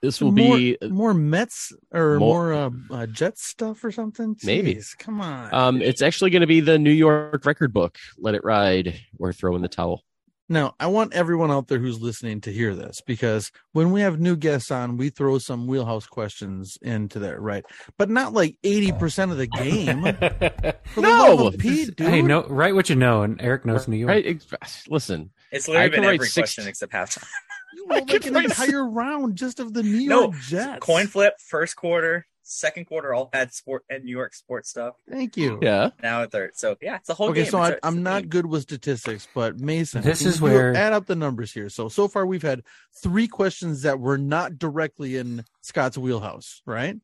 This will more, be more Mets or More- more, uh, uh, Jets stuff or something. Maybe. Jeez, come on. um, it's actually going to be the New York record book. Let it ride or throw in the towel. Now, I want everyone out there who's listening to hear this because when we have new guests on, we throw some wheelhouse questions into there, right? But not like 80% of the game. For the No! love of Pete, dude. Hey, no, write what you know, and Eric knows New York. Right? Listen, It's I literally can been every six- question except halftime. You will make an entire round just of the New No, York Jets. Coin flip, first quarter, second quarter, all had sport and New York sports stuff. Thank you. yeah. Now a third. So yeah, it's a whole Okay, game. so It's I, a- it's I'm not theme. good with statistics, but Mason, This can is you where- add up the numbers here. So so far we've had three questions that were not directly in Scott's wheelhouse, right?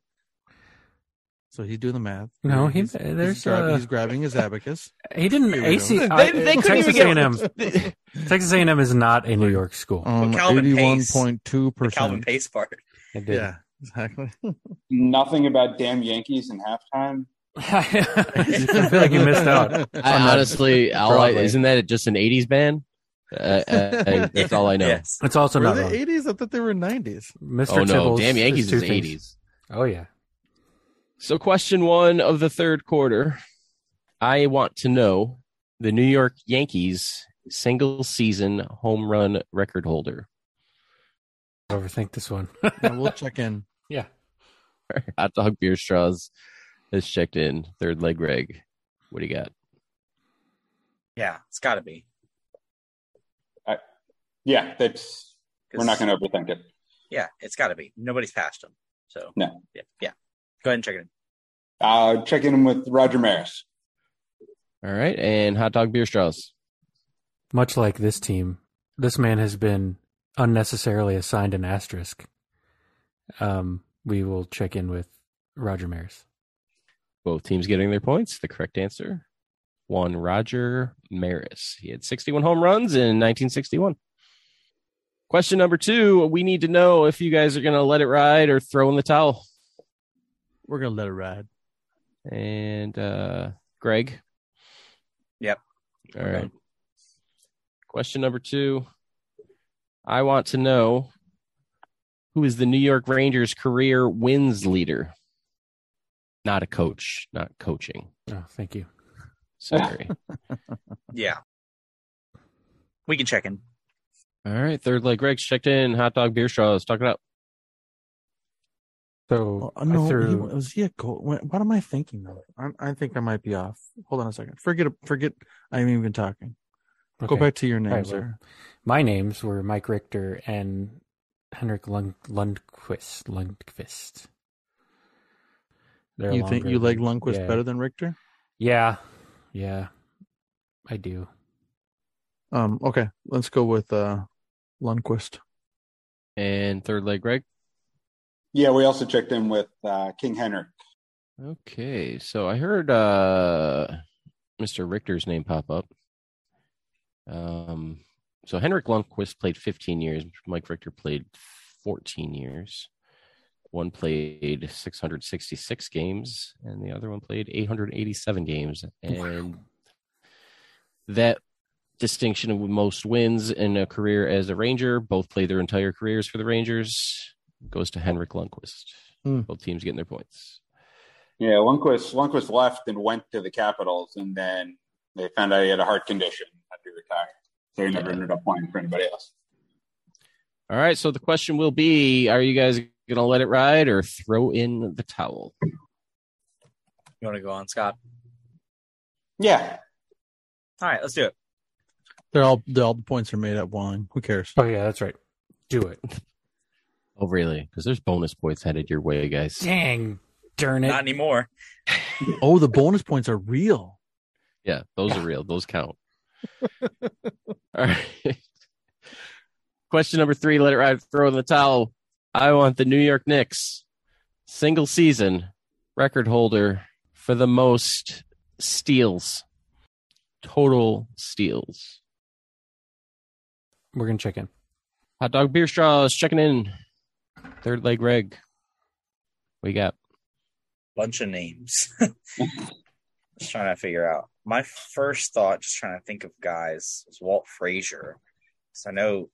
So he's doing the math. No, he- he's, there's, he's, grab- uh, he's grabbing his abacus. He didn't. Here AC, go. I- They- they couldn't Texas even A&M. Texas A&M is not a New York school. Um, Calvin eighty-one Pace- point Calvin percent. Pace part. Yeah, exactly. Nothing about damn Yankees in halftime. I feel like you missed out. I, honestly, all I, isn't that just an '80s band? Uh, uh, that's all I know. Yes. It's also were not they wrong. 80s? I thought they were 90s. Mr. Oh no, damn Yankees two is '80s. Oh yeah. So, question one of the third quarter. I want to know the New York Yankees single season home run record holder. Overthink this one. Yeah, we'll check in. yeah. Hot dog beer straws has checked in. Third leg Greg. What do you got? Yeah, it's got to be. Yeah, that's we're not going to overthink it. Yeah, it's got to be. Nobody's passed him. So No. yeah, yeah. Go ahead and check it in. Uh, checking in with Roger Maris. All right, and hot dog beer straws. Much like this team, this man has been unnecessarily assigned an asterisk. Um, we will check in with Roger Maris. Both teams getting their points. The correct answer. One Roger Maris. He had 61 home runs in 1961. Question number two. We need to know if you guys are going to let it ride or throw in the towel. We're going to let it ride. And uh, Greg. Yep. All right. Question number two. I want to know who is the New York Rangers career wins leader? Not a coach, not coaching. Oh, thank you. Sorry. Yeah. We can check in. All right. Third leg. Greg's checked in. Hot dog beer straws. Talk it up. So Oh, no, I he, threw. was he a goal? What what am I thinking of? I, I think I might be off. Hold on a second. Forget forget I'm even talking. Go back to your right, names well. My names were Mike Richter and Henrik Lund, Lundqvist. Lundqvist. They're You think you like than- Lundqvist yeah. better than Richter? Yeah, yeah, I do. Um. Okay, let's go with uh, Lundqvist. And third leg. Greg. Yeah, we also checked in with uh, King Henrik. Okay. So I heard uh, Mr. Richter's name pop up. Um. So Henrik Lundqvist played 15 years. Mike Richter played 14 years. One played 666 games, and the other one played 887 games. And that distinction of most wins in a career as a Ranger, both played their entire careers for the Rangers, goes to Henrik Lundqvist. Hmm. Both teams getting their points. Yeah, Lundqvist, Lundqvist left and went to the Capitals, and then they found out he had a heart condition. Had to retire, so he never ended up playing for anybody else. All right. So the question will be Are you guys going to let it ride or throw in the towel? You want to go on, Scott? Yeah, All right, let's do it. They're all the all the points are made at one. Who cares? Oh yeah, that's right. Do it. Oh, really? Because there's bonus points headed your way, guys. Dang, darn it! Not anymore. Oh, the bonus points are real. Yeah, those are real. Those count. All right. Question number three let it ride, throw in the towel. I want the New York Knicks single season record holder for the most steals, total steals. We're gonna check in. Hot dog beer straws checking in. Third leg reg. We got Bunch of names. just trying to figure out. My first thought, just trying to think of guys, was Walt Frazier. So I know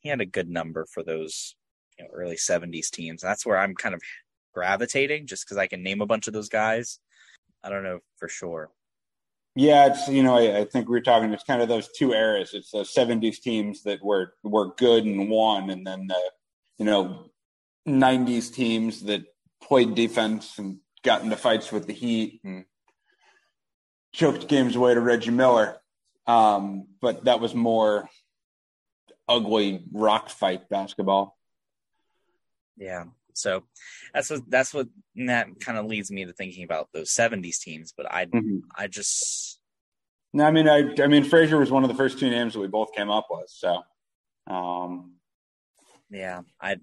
he had a good number for those you know, early '70s teams. That's where I'm kind of gravitating, just because I can name a bunch of those guys. I don't know for sure. yeah. It's you know, I, I think we were talking. It's kind of those two eras. It's the '70s teams that were were good and won, and then the you know '90s teams that played defense and got into fights with the Heat and choked games away to Reggie Miller. Um, but that was more ugly rock fight basketball. Yeah. So that's what that's what that kind of leads me to thinking about those '70s teams. But I I just No, I mean, I, I mean, Frazier was one of the first two names that we both came up with. So, um, yeah I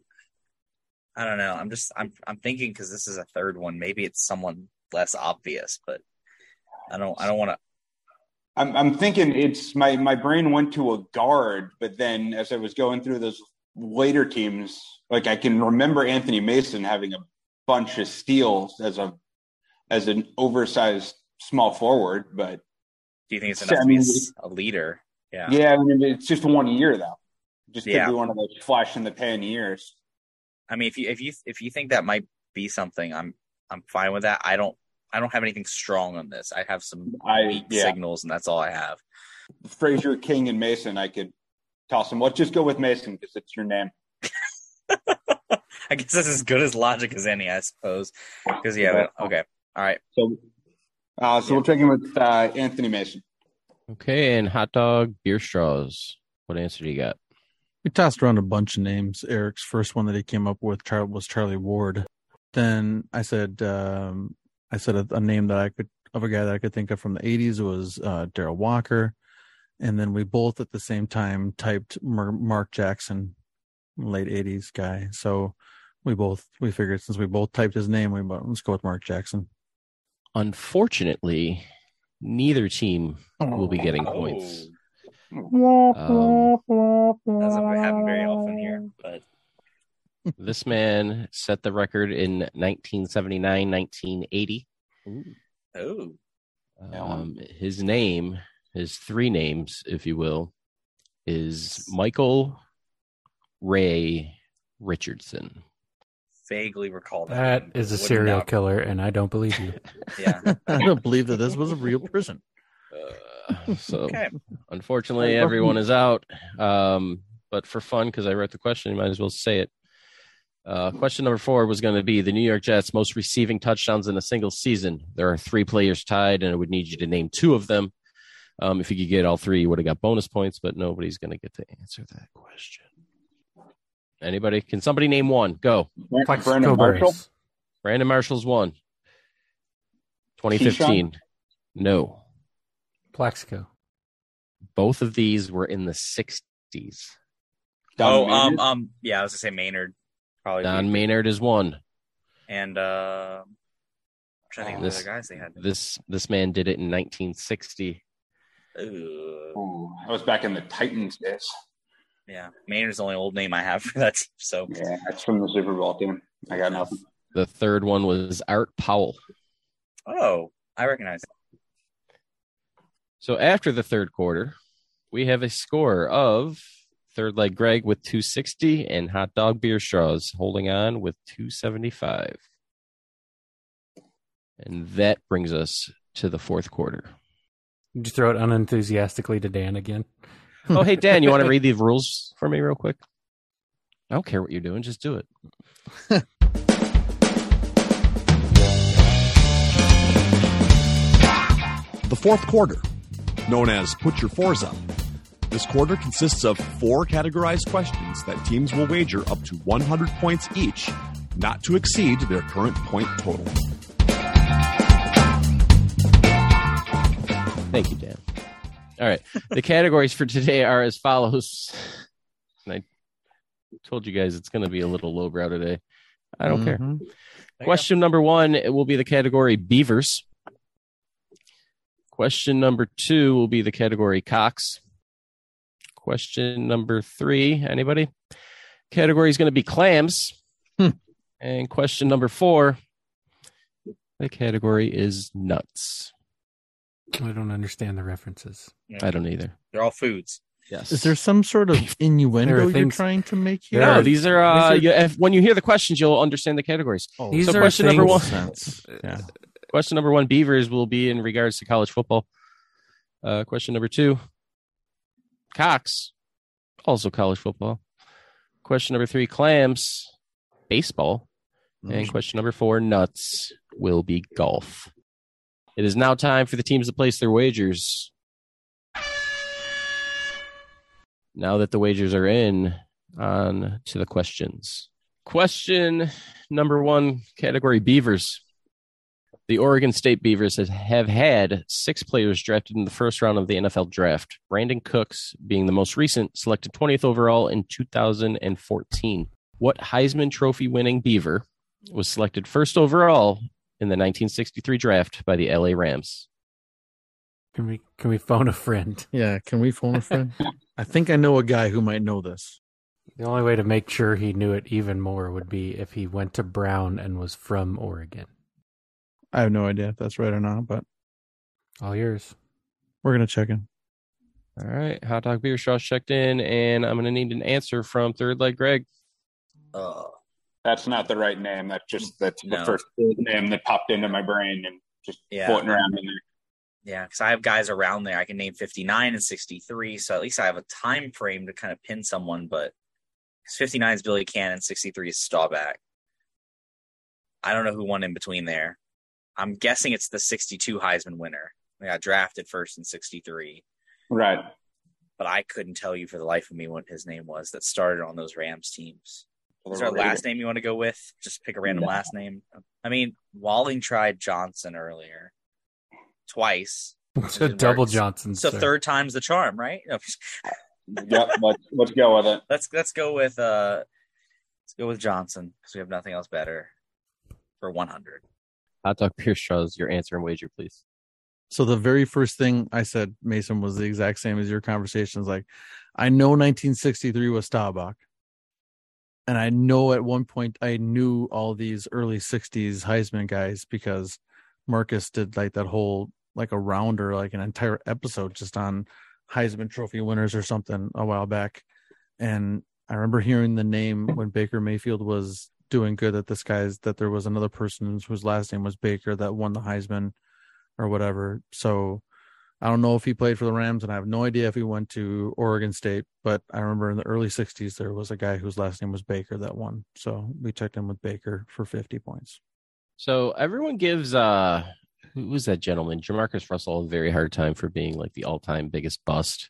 I don't know. I'm just I'm I'm thinking because this is a third one. Maybe it's someone less obvious, but I don't I don't want to. I'm, I'm thinking it's my, my brain went to a guard, but then as I was going through those later teams, like I can remember Anthony Mason having a bunch of steals as a as an oversized small forward, but do you think it's enough I mean, to be a leader? Yeah. Yeah, I mean, it's just one year though. Just could yeah. be one of those flash in the pan years. I mean, if you if you if you think that might be something, I'm I'm fine with that. I don't I don't have anything strong on this. I have some I, weak yeah. signals, and that's all I have. Frazier, King, and Mason. I could toss them. Let's just go with Mason because it's your name. I guess that's as good as logic as any, I suppose. Because yeah, okay, all right. So, uh, so yeah. we're check in with uh, Anthony Mason. Okay, and hot dog, beer straws. What answer do you got? We tossed around a bunch of names. Eric's first one that he came up with was Charlie Ward. Then I said, um, I said a, a, name that I could of a guy that I could think of from the '80s was uh, Darrell Walker, and then we both at the same time typed Mark Jackson, late '80s guy. So we both we figured since we both typed his name, we let's go with Mark Jackson. Unfortunately, neither team will be getting points. Um, doesn't happen very often here, but this man set the record in 1979, 1980. Oh. Um, his name, his three names, if you will, is Michael Ray Richardson. Vaguely recall that. That is a serial killer, and I don't believe you. yeah. I don't believe that this was a real person. Uh, so, okay. unfortunately, everyone is out. Um, but for fun, because I wrote the question, you might as well say it. Uh, question number four was going to be the New York Jets' most receiving touchdowns in a single season. There are three players tied, and I would need you to name two of them. Um, if you could get all three, you would have got bonus points, but nobody's going to get to answer that question. Anybody? Can somebody name one? Go. Brandon Marshall. Brandon Marshall's one. 2015. Keyshawn? No. Plaxico. Both of these were in the 60s. Don oh, um, um, yeah, I was gonna say Maynard. Probably Don be. Maynard is one. And uh, I'm trying to think this, of the other guys they had. This this man did it in 1960. Ooh, I was back in the Titans days. Yeah, Maynard's the only old name I have for that. So yeah, that's from the Super Bowl team. I got nothing. The third one was Art Powell. Oh, I recognize it. So after the third quarter, we have a score of third leg Greg with 260 and hot dog beer straws holding on with 275. And that brings us to the fourth quarter. You just throw it unenthusiastically to Dan again. oh, hey, Dan, you want to read the rules for me real quick? I don't care what you're doing, just do it. the fourth quarter known as Put Your Fours Up. This quarter consists of four categorized questions that teams will wager up to 100 points each, not to exceed their current point total. Thank you, Dan. All right. The categories for today are as follows. And I told you guys it's going to be a little lowbrow today. I don't mm-hmm. care. Question number one it will be the category Beavers. Question number two will be the category Cox. Question number three, anybody? Category is going to be clams. Hmm. And question number four, the category is nuts. I don't understand the references. Yeah. I don't either. They're all foods. Yes. Is there some sort of innuendo you're trying to make here? No, these are, uh, these are... You, if, when you hear the questions, you'll understand the categories. Oh, these so question number one. yeah. Question number one, Beavers will be in regards to college football. Uh, question number two, Cox, also college football. Question number three, Clams, baseball. And question number four, Nuts, will be golf. It is now time for the teams to place their wagers. Now that the wagers are in, on to the questions. Question number one, category Beavers. The Oregon State Beavers have had six players drafted in the first round of the NFL draft, Brandin Cooks being the most recent, selected 20th overall in 2014. What Heisman Trophy winning Beaver was selected first overall in the 1963 draft by the LA Rams? Can we can we phone a friend? Yeah, can we phone a friend? I think I know a guy who might know this. The only way to make sure he knew it even more would be if he went to Brown and was from Oregon. I have no idea if that's right or not, but all yours. We're gonna check in. All right, hot dog beer straws checked in, and I'm gonna need an answer from third leg Greg. Uh, that's not the right name. That's just that's no. the first name that popped into my brain and just yeah. floating around in there. Yeah, because I have guys around there. I can name 59 and 63, so at least I have a time frame to kind of pin someone. But 59 is Billy Cannon, 63 is Staubach. I don't know who won in between there. I'm guessing it's the 62 Heisman winner. I got drafted first in 63. Right. But I couldn't tell you for the life of me what his name was that started on those Rams teams. Is there a last name you want to go with? Just pick a random yeah. last name. I mean, Walling tried Johnson earlier twice. It's a double Johnson. So sir. third time's the charm, right? yep. Let's, let's go with it. Let's let's go with uh let's go with Johnson because we have nothing else better for 100. Hot dog beer straws, your answer and wager, please. So the very first thing I said, Mason, was the exact same as your conversations. Like, I know 1963 was Staubach, and I know at one point I knew all these early 60s Heisman guys because Marcus did like that whole like a rounder, like an entire episode just on Heisman Trophy winners or something a while back, and I remember hearing the name when Baker Mayfield was doing good. That this guy's that there was another person whose last name was Baker that won the Heisman or whatever. So I don't know if he played for the Rams, and I have no idea if he went to Oregon State. But I remember in the early '60s there was a guy whose last name was Baker that won. So we checked in with Baker for 50 points. So everyone gives uh who was that gentleman, JaMarcus Russell, a very hard time for being like the all-time biggest bust.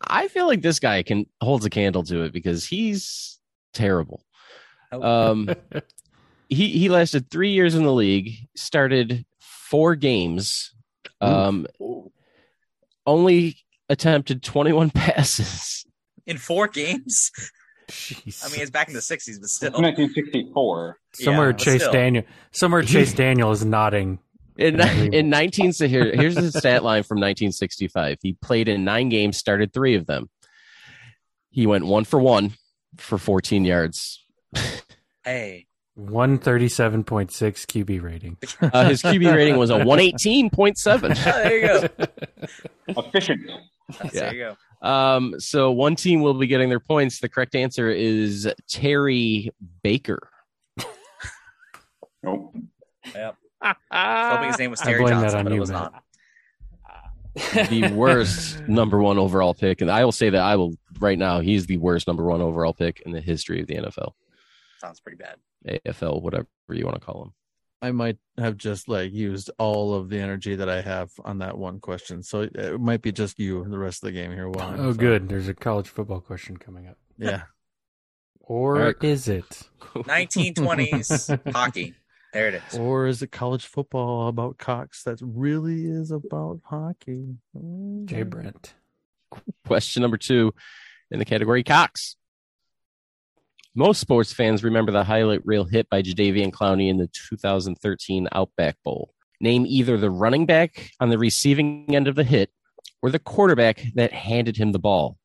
I feel like this guy can holds a candle to it because he's terrible. Oh. Um, he he lasted three years in the league, started four games. Um, only attempted 21 passes in four games. Jeez. I mean, it's back in the 60s, but still. 1964. Somewhere yeah, Chase still. Daniel, somewhere Chase Daniel is nodding. In, in 19 so here, here's the stat line from 1965. He played in nine games, started three of them. He went one for one for 14 yards. Hey, 137.6 QB rating. Uh, his QB rating was a 118.7. there you go. Efficient. Yeah. There you go. Um, so one team will be getting their points. The correct answer is Terry Baker. Nope. Yep. hoping his name was Terry Johnson, but it was man. not. the worst number one overall pick, and I will say that I will right now. He's the worst number one overall pick in the history of the NFL. Sounds pretty bad. AFL, whatever you want to call them. I might have just like used all of the energy that I have on that one question. So it might be just you the rest of the game here. While oh, so. good. There's a college football question coming up. Yeah. or right. is it 1920s hockey? There it is. Or is it college football about cocks that really is about hockey? Jay Brent. Question number two in the category cocks. Most sports fans remember the highlight reel hit by Jadeveon Clowney in the 2013 Outback Bowl. Name either the running back on the receiving end of the hit or the quarterback that handed him the ball.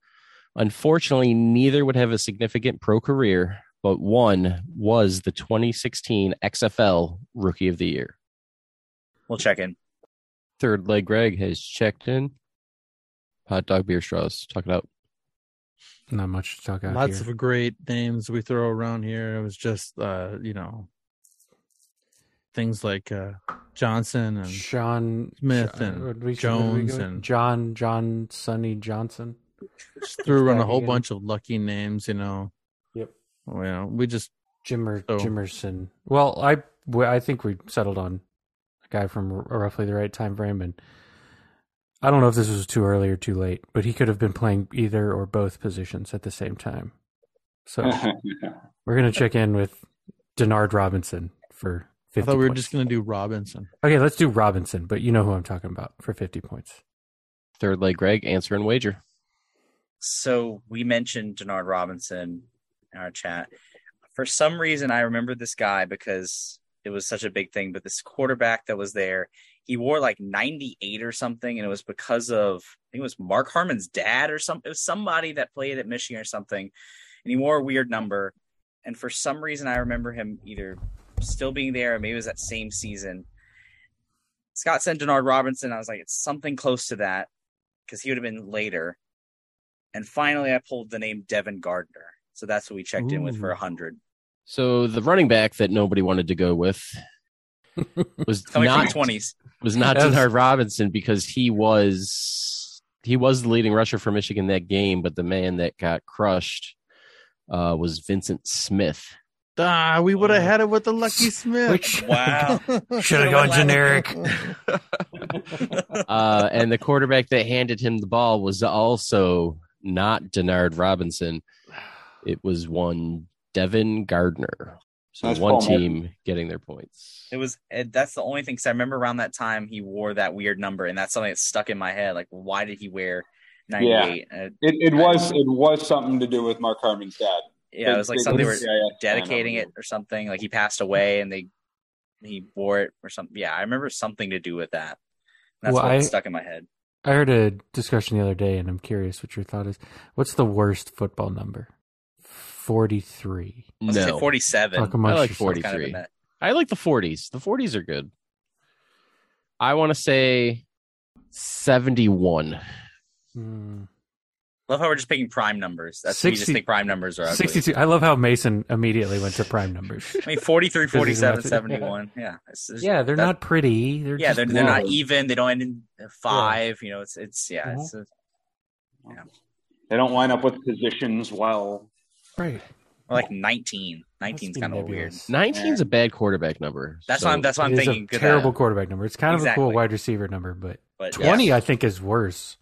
Unfortunately, neither would have a significant pro career, but one was the 2016 XFL Rookie of the Year. We'll check in. Third leg Greg has checked in. Hot dog beer straws. Talk it out. Not much to talk about. Lots here. of great names we throw around here. It was just, uh, you know, things like uh, Johnson and Sean Smith and we, Jones and John John Sonny Johnson. Just threw around a whole bunch of lucky names, you know. Yep. Well, we just Jimmer so. Jimerson. Well, I I think we settled on a guy from roughly the right time frame and I don't know if this was too early or too late, but he could have been playing either or both positions at the same time. So we're gonna check in with Denard Robinson for 50 I thought we were points. just gonna do Robinson. Okay, let's do Robinson, but you know who I'm talking about for 50 points. Third leg, Greg, answer and wager. So we mentioned Denard Robinson in our chat. For some reason, I remember this guy because it was such a big thing. But this quarterback that was there, he wore like 98 or something, and it was because of I think it was Mark Harmon's dad or something. It was somebody that played at Michigan or something, and he wore a weird number. And for some reason, I remember him either still being there, or maybe it was that same season. Scott sent Denard Robinson. I was like, it's something close to that because he would have been later. And finally, I pulled the name Devin Gardner. So that's what we checked in with for a hundred. So the running back that nobody wanted to go with was Coming from not the twenties. Was not That's- Denard Robinson because he was he was the leading rusher for Michigan that game, but the man that got crushed uh, was Vincent Smith. Ah, we would have had it with the Lucky Smith. Which Wow. should have gone generic. Uh, and the quarterback that handed him the ball was also not Denard Robinson. It was one Devin Gardner. So That's one Paul team getting their points. It was. It, that's the only thing. Because I remember around that time he wore that weird number, and that's something that stuck in my head. Like, why did he wear ninety eight? Yeah. Uh, It, it was it was something to do with Mark Harmon's dad. yeah, it was like They- something they they- were yeah, yeah, dedicating it or something. Like he passed away, and they he wore it or something. Yeah, I remember something to do with that. That's Well, what I- stuck in my head. I heard a discussion the other day, and I'm curious what your thought is. What's the worst football number? Forty-three. I was say No, forty seven. Talk amongst I like yourselves. 40. Kind of 43. I like the 40s. The 40s are good. I want to say 71. Hmm. Love how we're just picking prime numbers. That's we just 60 think prime numbers are ugly. 62. I love how Mason immediately went to prime numbers. I mean, 43, 47, 71. Yeah. It's, it's- yeah, they're that- not pretty. They're Yeah, just they're, they're not long. even. They don't end in five. You know, it's it's yeah. Mhm. It's a, They don't line up with positions well. Right. or like 19. 19's Must be kind of weird. nebulous. 19's a bad quarterback number. That's so- why I'm. That's why I'm It is thinking. a 'cause, uh, terrible quarterback number. It's kind of a cool wide receiver number, but But 20 yeah. I think is worse.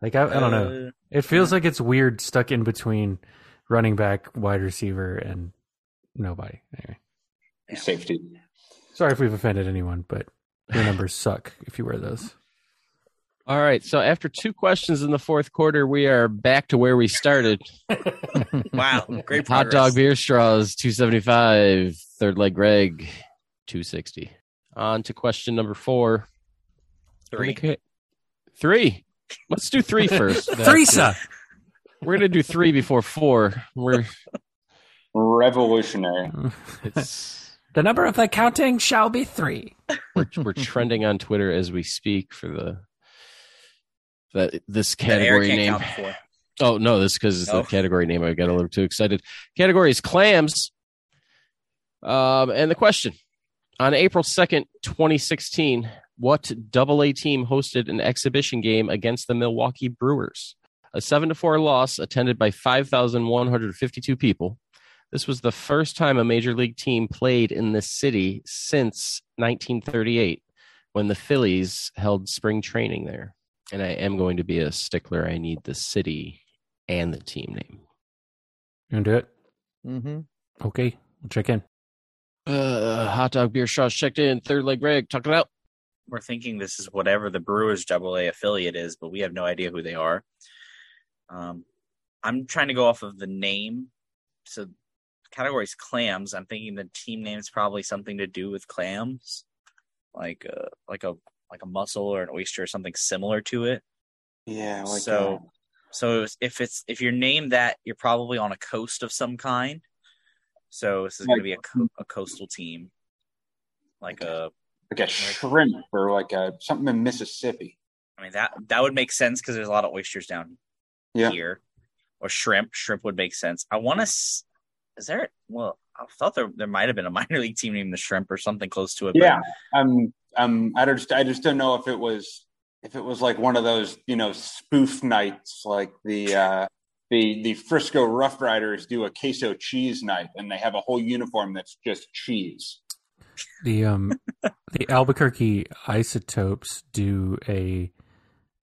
Like I, I don't know. Uh, It feels like it's weird stuck in between running back, wide receiver, and nobody. Anyway, Safety. sorry if we've offended anyone, but your numbers suck if you wear those. All right. So after two questions in the fourth quarter, we are back to where we started. Wow, great Hot dog beer straws, 275. Third leg Greg, 260. On to question number four. Three. Okay. Three. Let's do three first. Theresa. We're gonna do three before four. We're Revolutionary. it's The number of the counting shall be three. we're we're trending on Twitter as we speak for the that this category can't name. Oh no, this because it's Oh. the category name. I got a little too excited. Category is clams. Um, and the question on April second, twenty sixteen, what double A team hosted an exhibition game against the Milwaukee Brewers? A seven to four loss attended by five thousand one hundred fifty two people. This was the first time a major league team played in this city since 1938, when the Phillies held spring training there. And I am going to be a stickler. I need the city and the team name. You want to do it? Mm-hmm. Okay, we'll check in. Uh, hot dog beer straws checked in. Third leg Greg, talk it out. We're thinking this is whatever the Brewers Double A affiliate is, but we have no idea who they are. Um, I'm trying to go off of the name. So categories clams. I'm thinking the team name is probably something to do with clams, like a like a like a mussel or an oyster or something similar to it. Yeah, like so so if it's if you're named that, you're probably on a coast of some kind. So this is going to be a, co- a coastal team, like a. like a shrimp or like a something in Mississippi. I mean that that would make sense because there's a lot of oysters down Yeah. here, or shrimp. Shrimp would make sense. I want to. Is there? Well, I thought there there might have been a minor league team named the Shrimp or something close to it. Yeah. Um um I just I just don't know if it was if it was like one of those, you know, spoof nights like the uh the the Frisco Rough Riders do a queso cheese night and they have a whole uniform that's just cheese. The um the Albuquerque Isotopes do a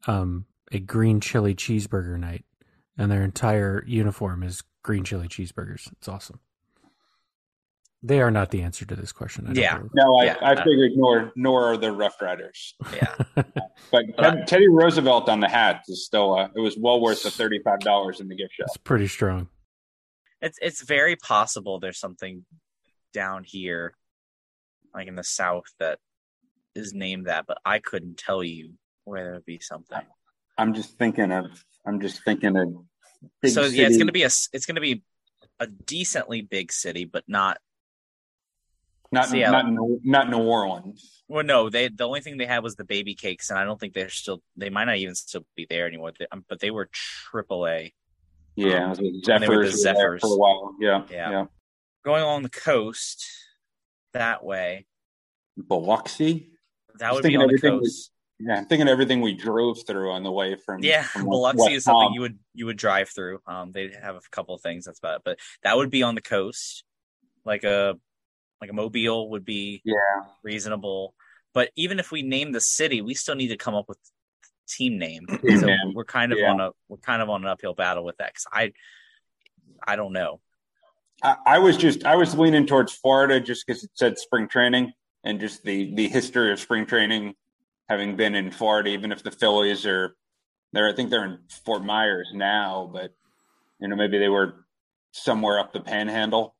um a green chili cheeseburger night, and their entire uniform is green chili cheeseburgers. It's awesome. They are not the answer to this question. I don't Yeah. believe. No, I, Yeah. I figured nor nor are the Rough Riders. yeah. But Ted, Teddy Roosevelt on the hat is still uh, it was well worth the thirty five dollars in the gift shop. It's pretty strong. It's it's very possible there's something down here, like in the south, that is named that, but I couldn't tell you where there would be something. I'm just thinking of. I'm just thinking of. big so yeah, it's gonna be a s- it's gonna be a decently big city, but not. Not Seattle. not New- not New Orleans. Well, no, they the only thing they had was the baby cakes, and I don't think they're still. They might not even still be there anymore. They, um, but they were triple A. Yeah, Um, when they were the Zephyrs, for a while. Yeah, Yeah. yeah. Going along the coast that way, Biloxi. that would be on the everything was- coast. Yeah, I'm thinking everything we drove through on the way from. Yeah, from Biloxi West is something Palm. you would you would drive through. Um, they have a couple of things. That's about it. But that would be on the coast, like a like a Mobile would be Yeah, reasonable. But even if we name the city, we still need to come up with team name. Team so name, we're kind of yeah. on a we're kind of on an uphill battle with that because I I don't know. I, I was just I was leaning towards Florida just because it said spring training and just the the history of spring training, having been in Florida. Even if the Phillies are there, I think they're in Fort Myers now, but you know maybe they were somewhere up the Panhandle.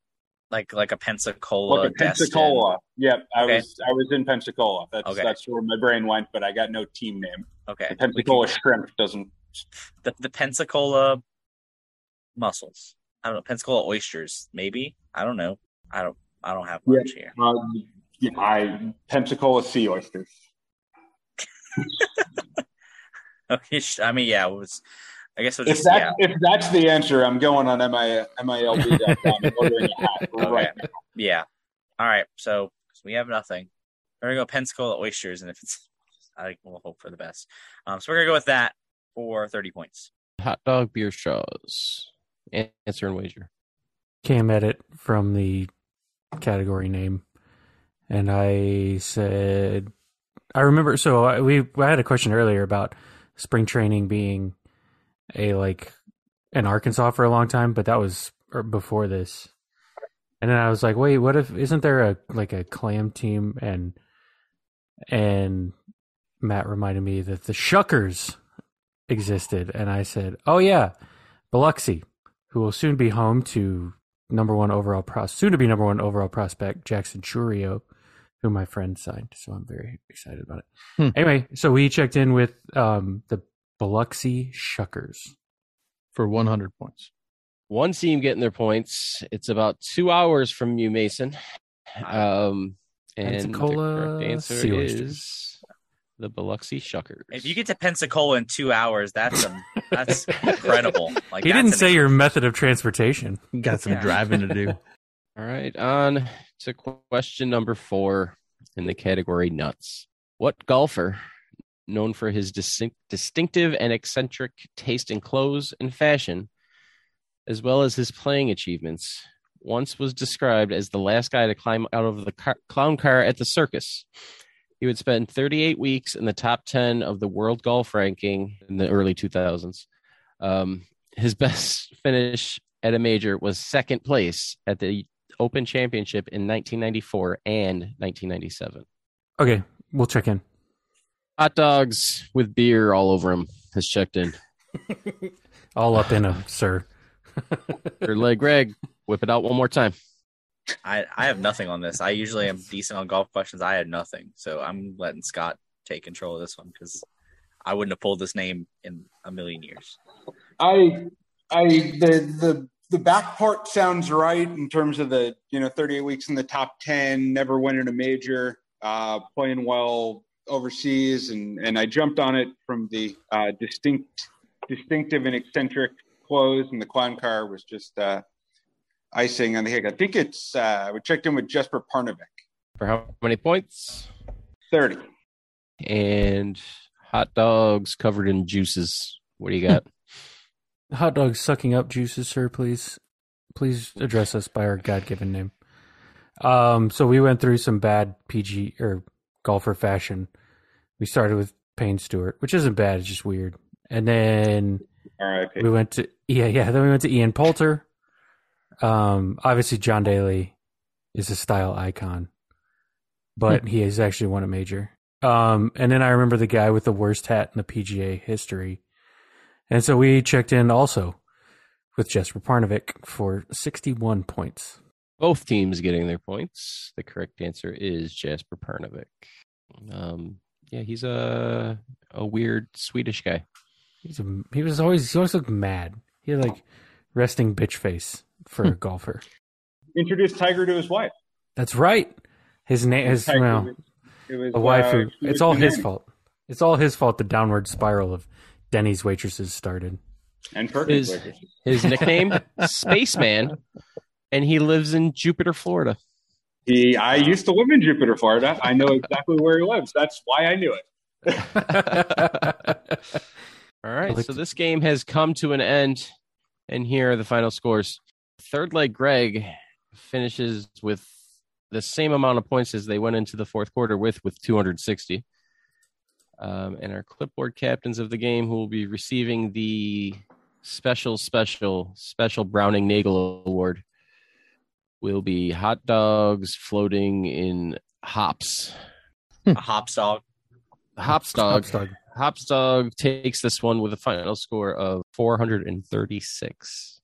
Like like a Pensacola, at Destin. Pensacola. Yep, I Okay. was I was in Pensacola. That's Okay. that's where my brain went, but I got no team name. Okay, The we can- Pensacola Shrimp doesn't. the the Pensacola mussels. I don't know Pensacola oysters. Maybe I don't know. I don't I don't have Yeah. much here. Um, yeah, I Pensacola sea oysters. Okay, I mean, yeah, it was. I guess we'll If just that's yeah, if that's the answer, I'm going on mi milb.com and ordering a hat right Okay. yeah. All right, so we have nothing. We're gonna go Pensacola oysters, and if it's, I will hope for the best. Um, so we're gonna go with that for thirty points. Hot dog beer straws. Answer and wager. Cam edit from the category name, and I said, I remember. So I, we I had a question earlier about spring training being a like in Arkansas for a long time, but that was er, before this. And then I was like, wait, what if isn't there a like a clam team and and Matt reminded me that the Shuckers existed, and I said, oh yeah, Biloxi, who will soon be home to number one overall pros soon to be number one overall prospect Jackson Chourio, who my friend signed. So I'm very excited about it. Hmm. Anyway, so we checked in with um, the Biloxi Shuckers. for 100 points. One team getting their points. It's about two hours from you, Mason. Um, and Pensacola the correct answer Sea is the Biloxi Shuckers. If you get to Pensacola in two hours, that's a, that's incredible. Like He that's didn't an- say your method of transportation. Got some Yeah. driving to do. All right, on to question number four in the category nuts. What golfer, known for his distinct, distinctive and eccentric taste in clothes and fashion, as well as his playing achievements, once was described as the last guy to climb out of the car, clown car at the circus? He would spend 38 weeks in the top 10 of the world golf ranking in the early 2000s. Um, his best finish at a major was second place at the Open Championship in 1994 and 1997. Okay, we'll check in. Hot dogs with beer all over him has checked in. All up in him, sir. Your leg, Greg, whip it out one more time. I I have nothing on this. I usually am decent on golf questions. I had nothing, so I'm letting Scott take control of this one because I wouldn't have pulled this name in a million years. I, I, the the the back part sounds right in terms of the you know 38 weeks in the top 10, never winning a major, uh, playing well overseas, and and I jumped on it from the uh, distinct, distinctive and eccentric clothes, and the clown car was just uh, icing on the cake. I think it's uh, we checked in with Jesper Parnevik, For how many points? 30. And hot dogs covered in juices. What do you got? Hot dogs sucking up juices, sir. Please, please address us by our God-given name. Um, so we went through some bad PG or golfer fashion. We started with Payne Stewart, which isn't bad; it's just weird. And then right. we went to yeah, yeah. Then we went to Ian Poulter. Um, obviously John Daly is a style icon, but he has actually won a major. Um, and then I remember the guy with the worst hat in the PGA history, and so we checked in also with Jesper Parnevik for sixty-one points. Both teams getting their points. The correct answer is Jesper Parnevik. Um, yeah, he's a a weird Swedish guy. He's a, he was always he always looked mad. He had like resting bitch face for a golfer. Introduced Tiger to his wife. That's right. His name is well, it was, a wife uh, who. It's all his nanny. fault. It's all his fault. The downward spiral of Denny's waitresses started. And Perkins. His- waitresses. His nickname, Spaceman, and he lives in Jupiter, Florida. He, I used to live in Jupiter, Florida. I know exactly where he lives. That's why I knew it. All right, like so to- this game has come to an end, and here are the final scores. Third leg Greg finishes with the same amount of points as they went into the fourth quarter with, with 260. Um, and our clipboard captains of the game who will be receiving the special, special, special Browning Nagle Award will be hot dogs floating in hops. A hops dog. Hops dog. Hopstog. Hopstog takes this one with a final score of 436.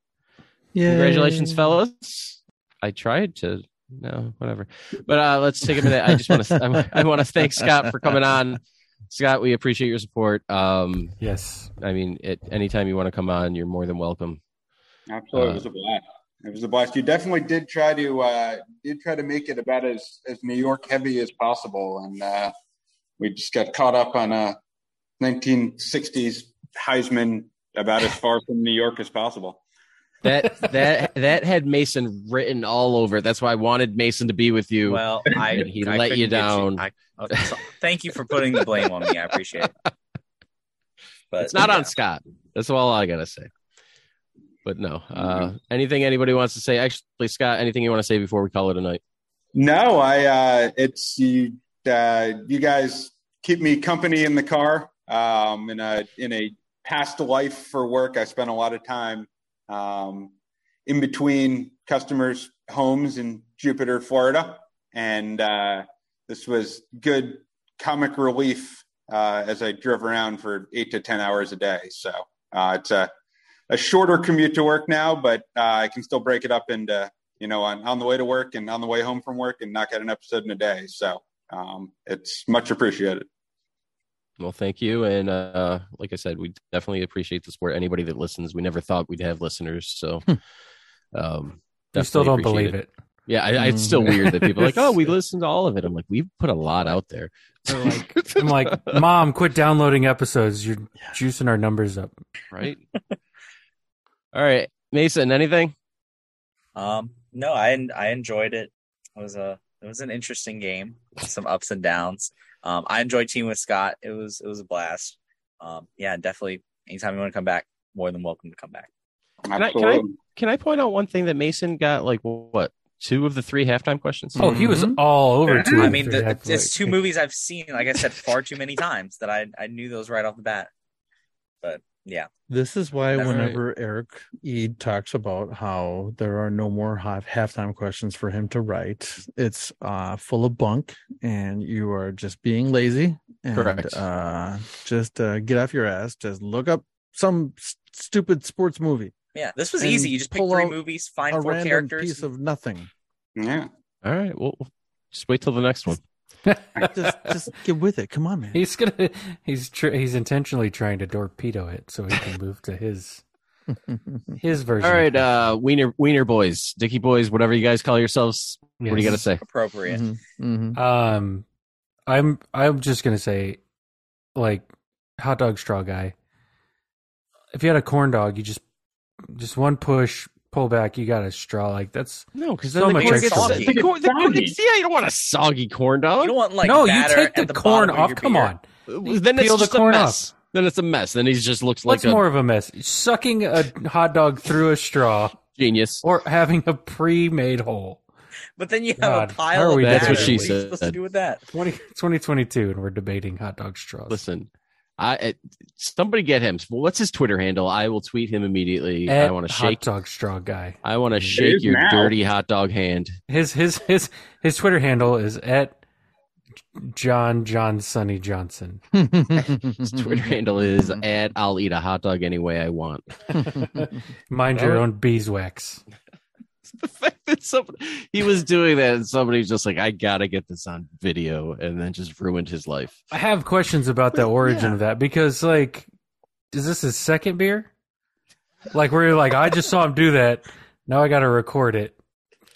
Yeah. Congratulations, fellas. I tried to no, whatever. But uh, let's take a minute. I just want to I, want to thank Scott for coming on. Scott, we appreciate your support. Um, Yes. I mean, at anytime you want to come on, you're more than welcome. Absolutely, Uh, it was a blast. It was a blast. You definitely did try to uh, did try to make it about as as New York heavy as possible, and uh, we just got caught up on a 1960s Heisman about as far from New York as possible. That that that had Mason written all over. it. That's why I wanted Mason to be with you. Well, I And he I let you couldn't get down. I, oh, so- thank you for putting the blame on me. I appreciate it. But it's not yeah. on Scott. That's all I gotta say. But no. Uh, anything anybody wants to say? Actually, Scott, anything you want to say before we call it a night? No, I uh, it's you. Uh, you guys keep me company in the car. Um, in a in a past life for work, I spent a lot of time um, in between customers' homes in Jupiter, Florida, and uh, this was good comic relief uh, as I drove around for eight to ten hours a day. So uh, it's a a shorter commute to work now, but uh, I can still break it up into you know, on, on the way to work and on the way home from work and knock out an episode in a day. So um, it's much appreciated. Well, thank you. And uh, like I said, we definitely appreciate the support. Anybody that listens, we never thought we'd have listeners. So um, You still don't believe it. Yeah, I, I, it's still weird that people are like, oh, we listened to all of it. I'm like, we've put a lot out there. Like, I'm like, Mom, quit downloading episodes. You're juicing our numbers up. right? all right, Mason, anything? Um, no, I I enjoyed it. It was a it was an interesting game. Some ups and downs. Um, I enjoyed teaming with Scott. It was it was a blast. Um, yeah, definitely. Anytime you want to come back, more than welcome to come back. I- can I- Can I point out one thing that Mason got? Like what? Two of the three halftime questions. Oh, he was Mhm. all over two. I mean, three the, half, it's two movies I've seen. Like I said, far too many times that I I knew those right off the bat. But yeah, This is why That's right. whenever Eric Ede talks about how there are no more half halftime questions for him to write, it's uh, full of bunk, and you are just being lazy. And, Correct. Uh, just uh, get off your ass. Just look up some s- stupid sports movie. yeah. This was easy. You just pick three movies, find a four random characters. piece of nothing. Yeah. All right. Well, just wait till the next one. Just just get with it. Come on, man. He's gonna. He's tr- he's intentionally trying to torpedo it so he can move to his his version. All right, uh, Wiener Wiener boys, Dicky boys, whatever you guys call yourselves. What do you got to say? Appropriate. Mhm, mhm. Um, I'm I'm just gonna say, like, hot dog straw guy. If you had a corn dog, you just just one push, pull back, you got a straw. Like that's No, because So then the much corn gets soggy. the corn. The corn Soggy. yeah, you don't want a soggy corn dog. You don't want like no, you take the, the corn bottom of off. Come beer. on, uh, then it's peel the corn a off. mess. Then it's a mess. Then he just looks like what's a more of a mess? Sucking a hot dog through a straw genius. or having a pre-made hole. But then you have God, a pile are of we That's what she What are you supposed to said. do with that? 20, 2022, and we're debating hot dog straws. Listen, I uh, somebody get him. What's his Twitter handle? I will tweet him immediately. At I want to hot shake. dog straw guy. I want to shake your now. dirty hot dog hand. His his his his Twitter handle is at John John Sonny Johnson. His Twitter handle is at I'll eat a hot dog any way I want. Mind your own beeswax. the fact that somebody he was doing that and somebody's just like, I gotta get this on video, and then just ruined his life. I have questions about the origin yeah. of that because, like, is this his second beer? Like, where you're like, I just saw him do that. Now I got to record it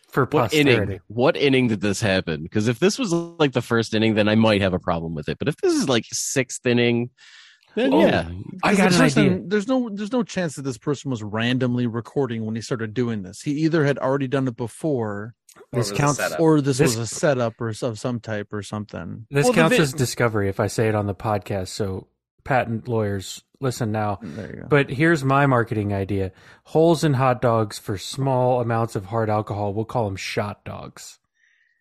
for what. Inning, what inning did this happen? Because if this was like the first inning, then I might have a problem with it. But if this is like sixth inning, then oh, yeah, I got an person, idea. There's no, there's no chance that this person was randomly recording when he started doing this. He either had already done it before, this counts, or this, this, was a setup or of some type or something. This well, counts as discovery if I say it on the podcast. So patent lawyers listen now. But here's my marketing idea: holes in hot dogs for small amounts of hard alcohol. We'll call them shot dogs.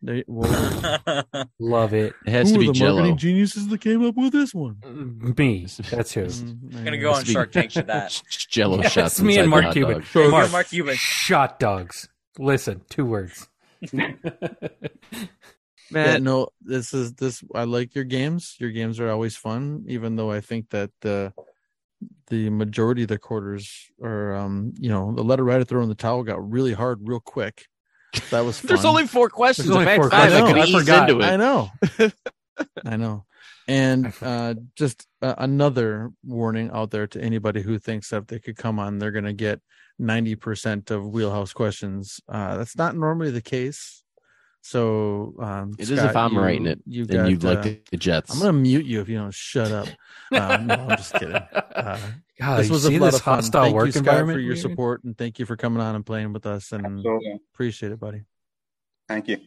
They, love it. It has who to be the Jello. marketing geniuses that came up with this one. Me. That's who. Mm, I'm gonna go on Shark Tank for that. Jello yes, shots. me and Mark Cuban. Sure, Mark, Mark Cuban. Shot dogs. Listen, two words. Man, yeah, no, this is this. I like your games. Your games are always fun, even though I think that the the majority of the quarters are, um, you know, the letter right at throwing the towel got really hard real quick. That was fun. There's only four questions. There's only four five, questions. I, I forgot. I know. I know. And uh, just uh, another warning out there to anybody who thinks that if they could come on, they're going to get 90% of wheelhouse questions. Uh, that's not normally the case. So um, it Scott, is if I'm you, writing it, you then got, you'd like uh, the Jets. I'm going to mute you if you don't shut up. Uh, no, I'm just kidding. God, this was a lot of fun. Thank you, Scott, for your support, and thank you for coming on and playing with us. And Absolutely. appreciate it, buddy. Thank you.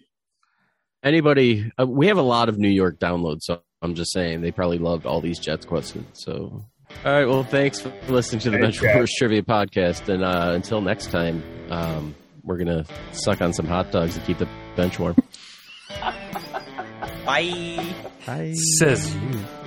Anybody? Uh, we have a lot of New York downloads, so I'm just saying they probably loved all these Jets questions. So, all right. Well, thanks for listening to the Bench Warmers Trivia Podcast, and uh, until next time, um, we're gonna suck on some hot dogs and keep the bench warm. Bye. Bye. Says you.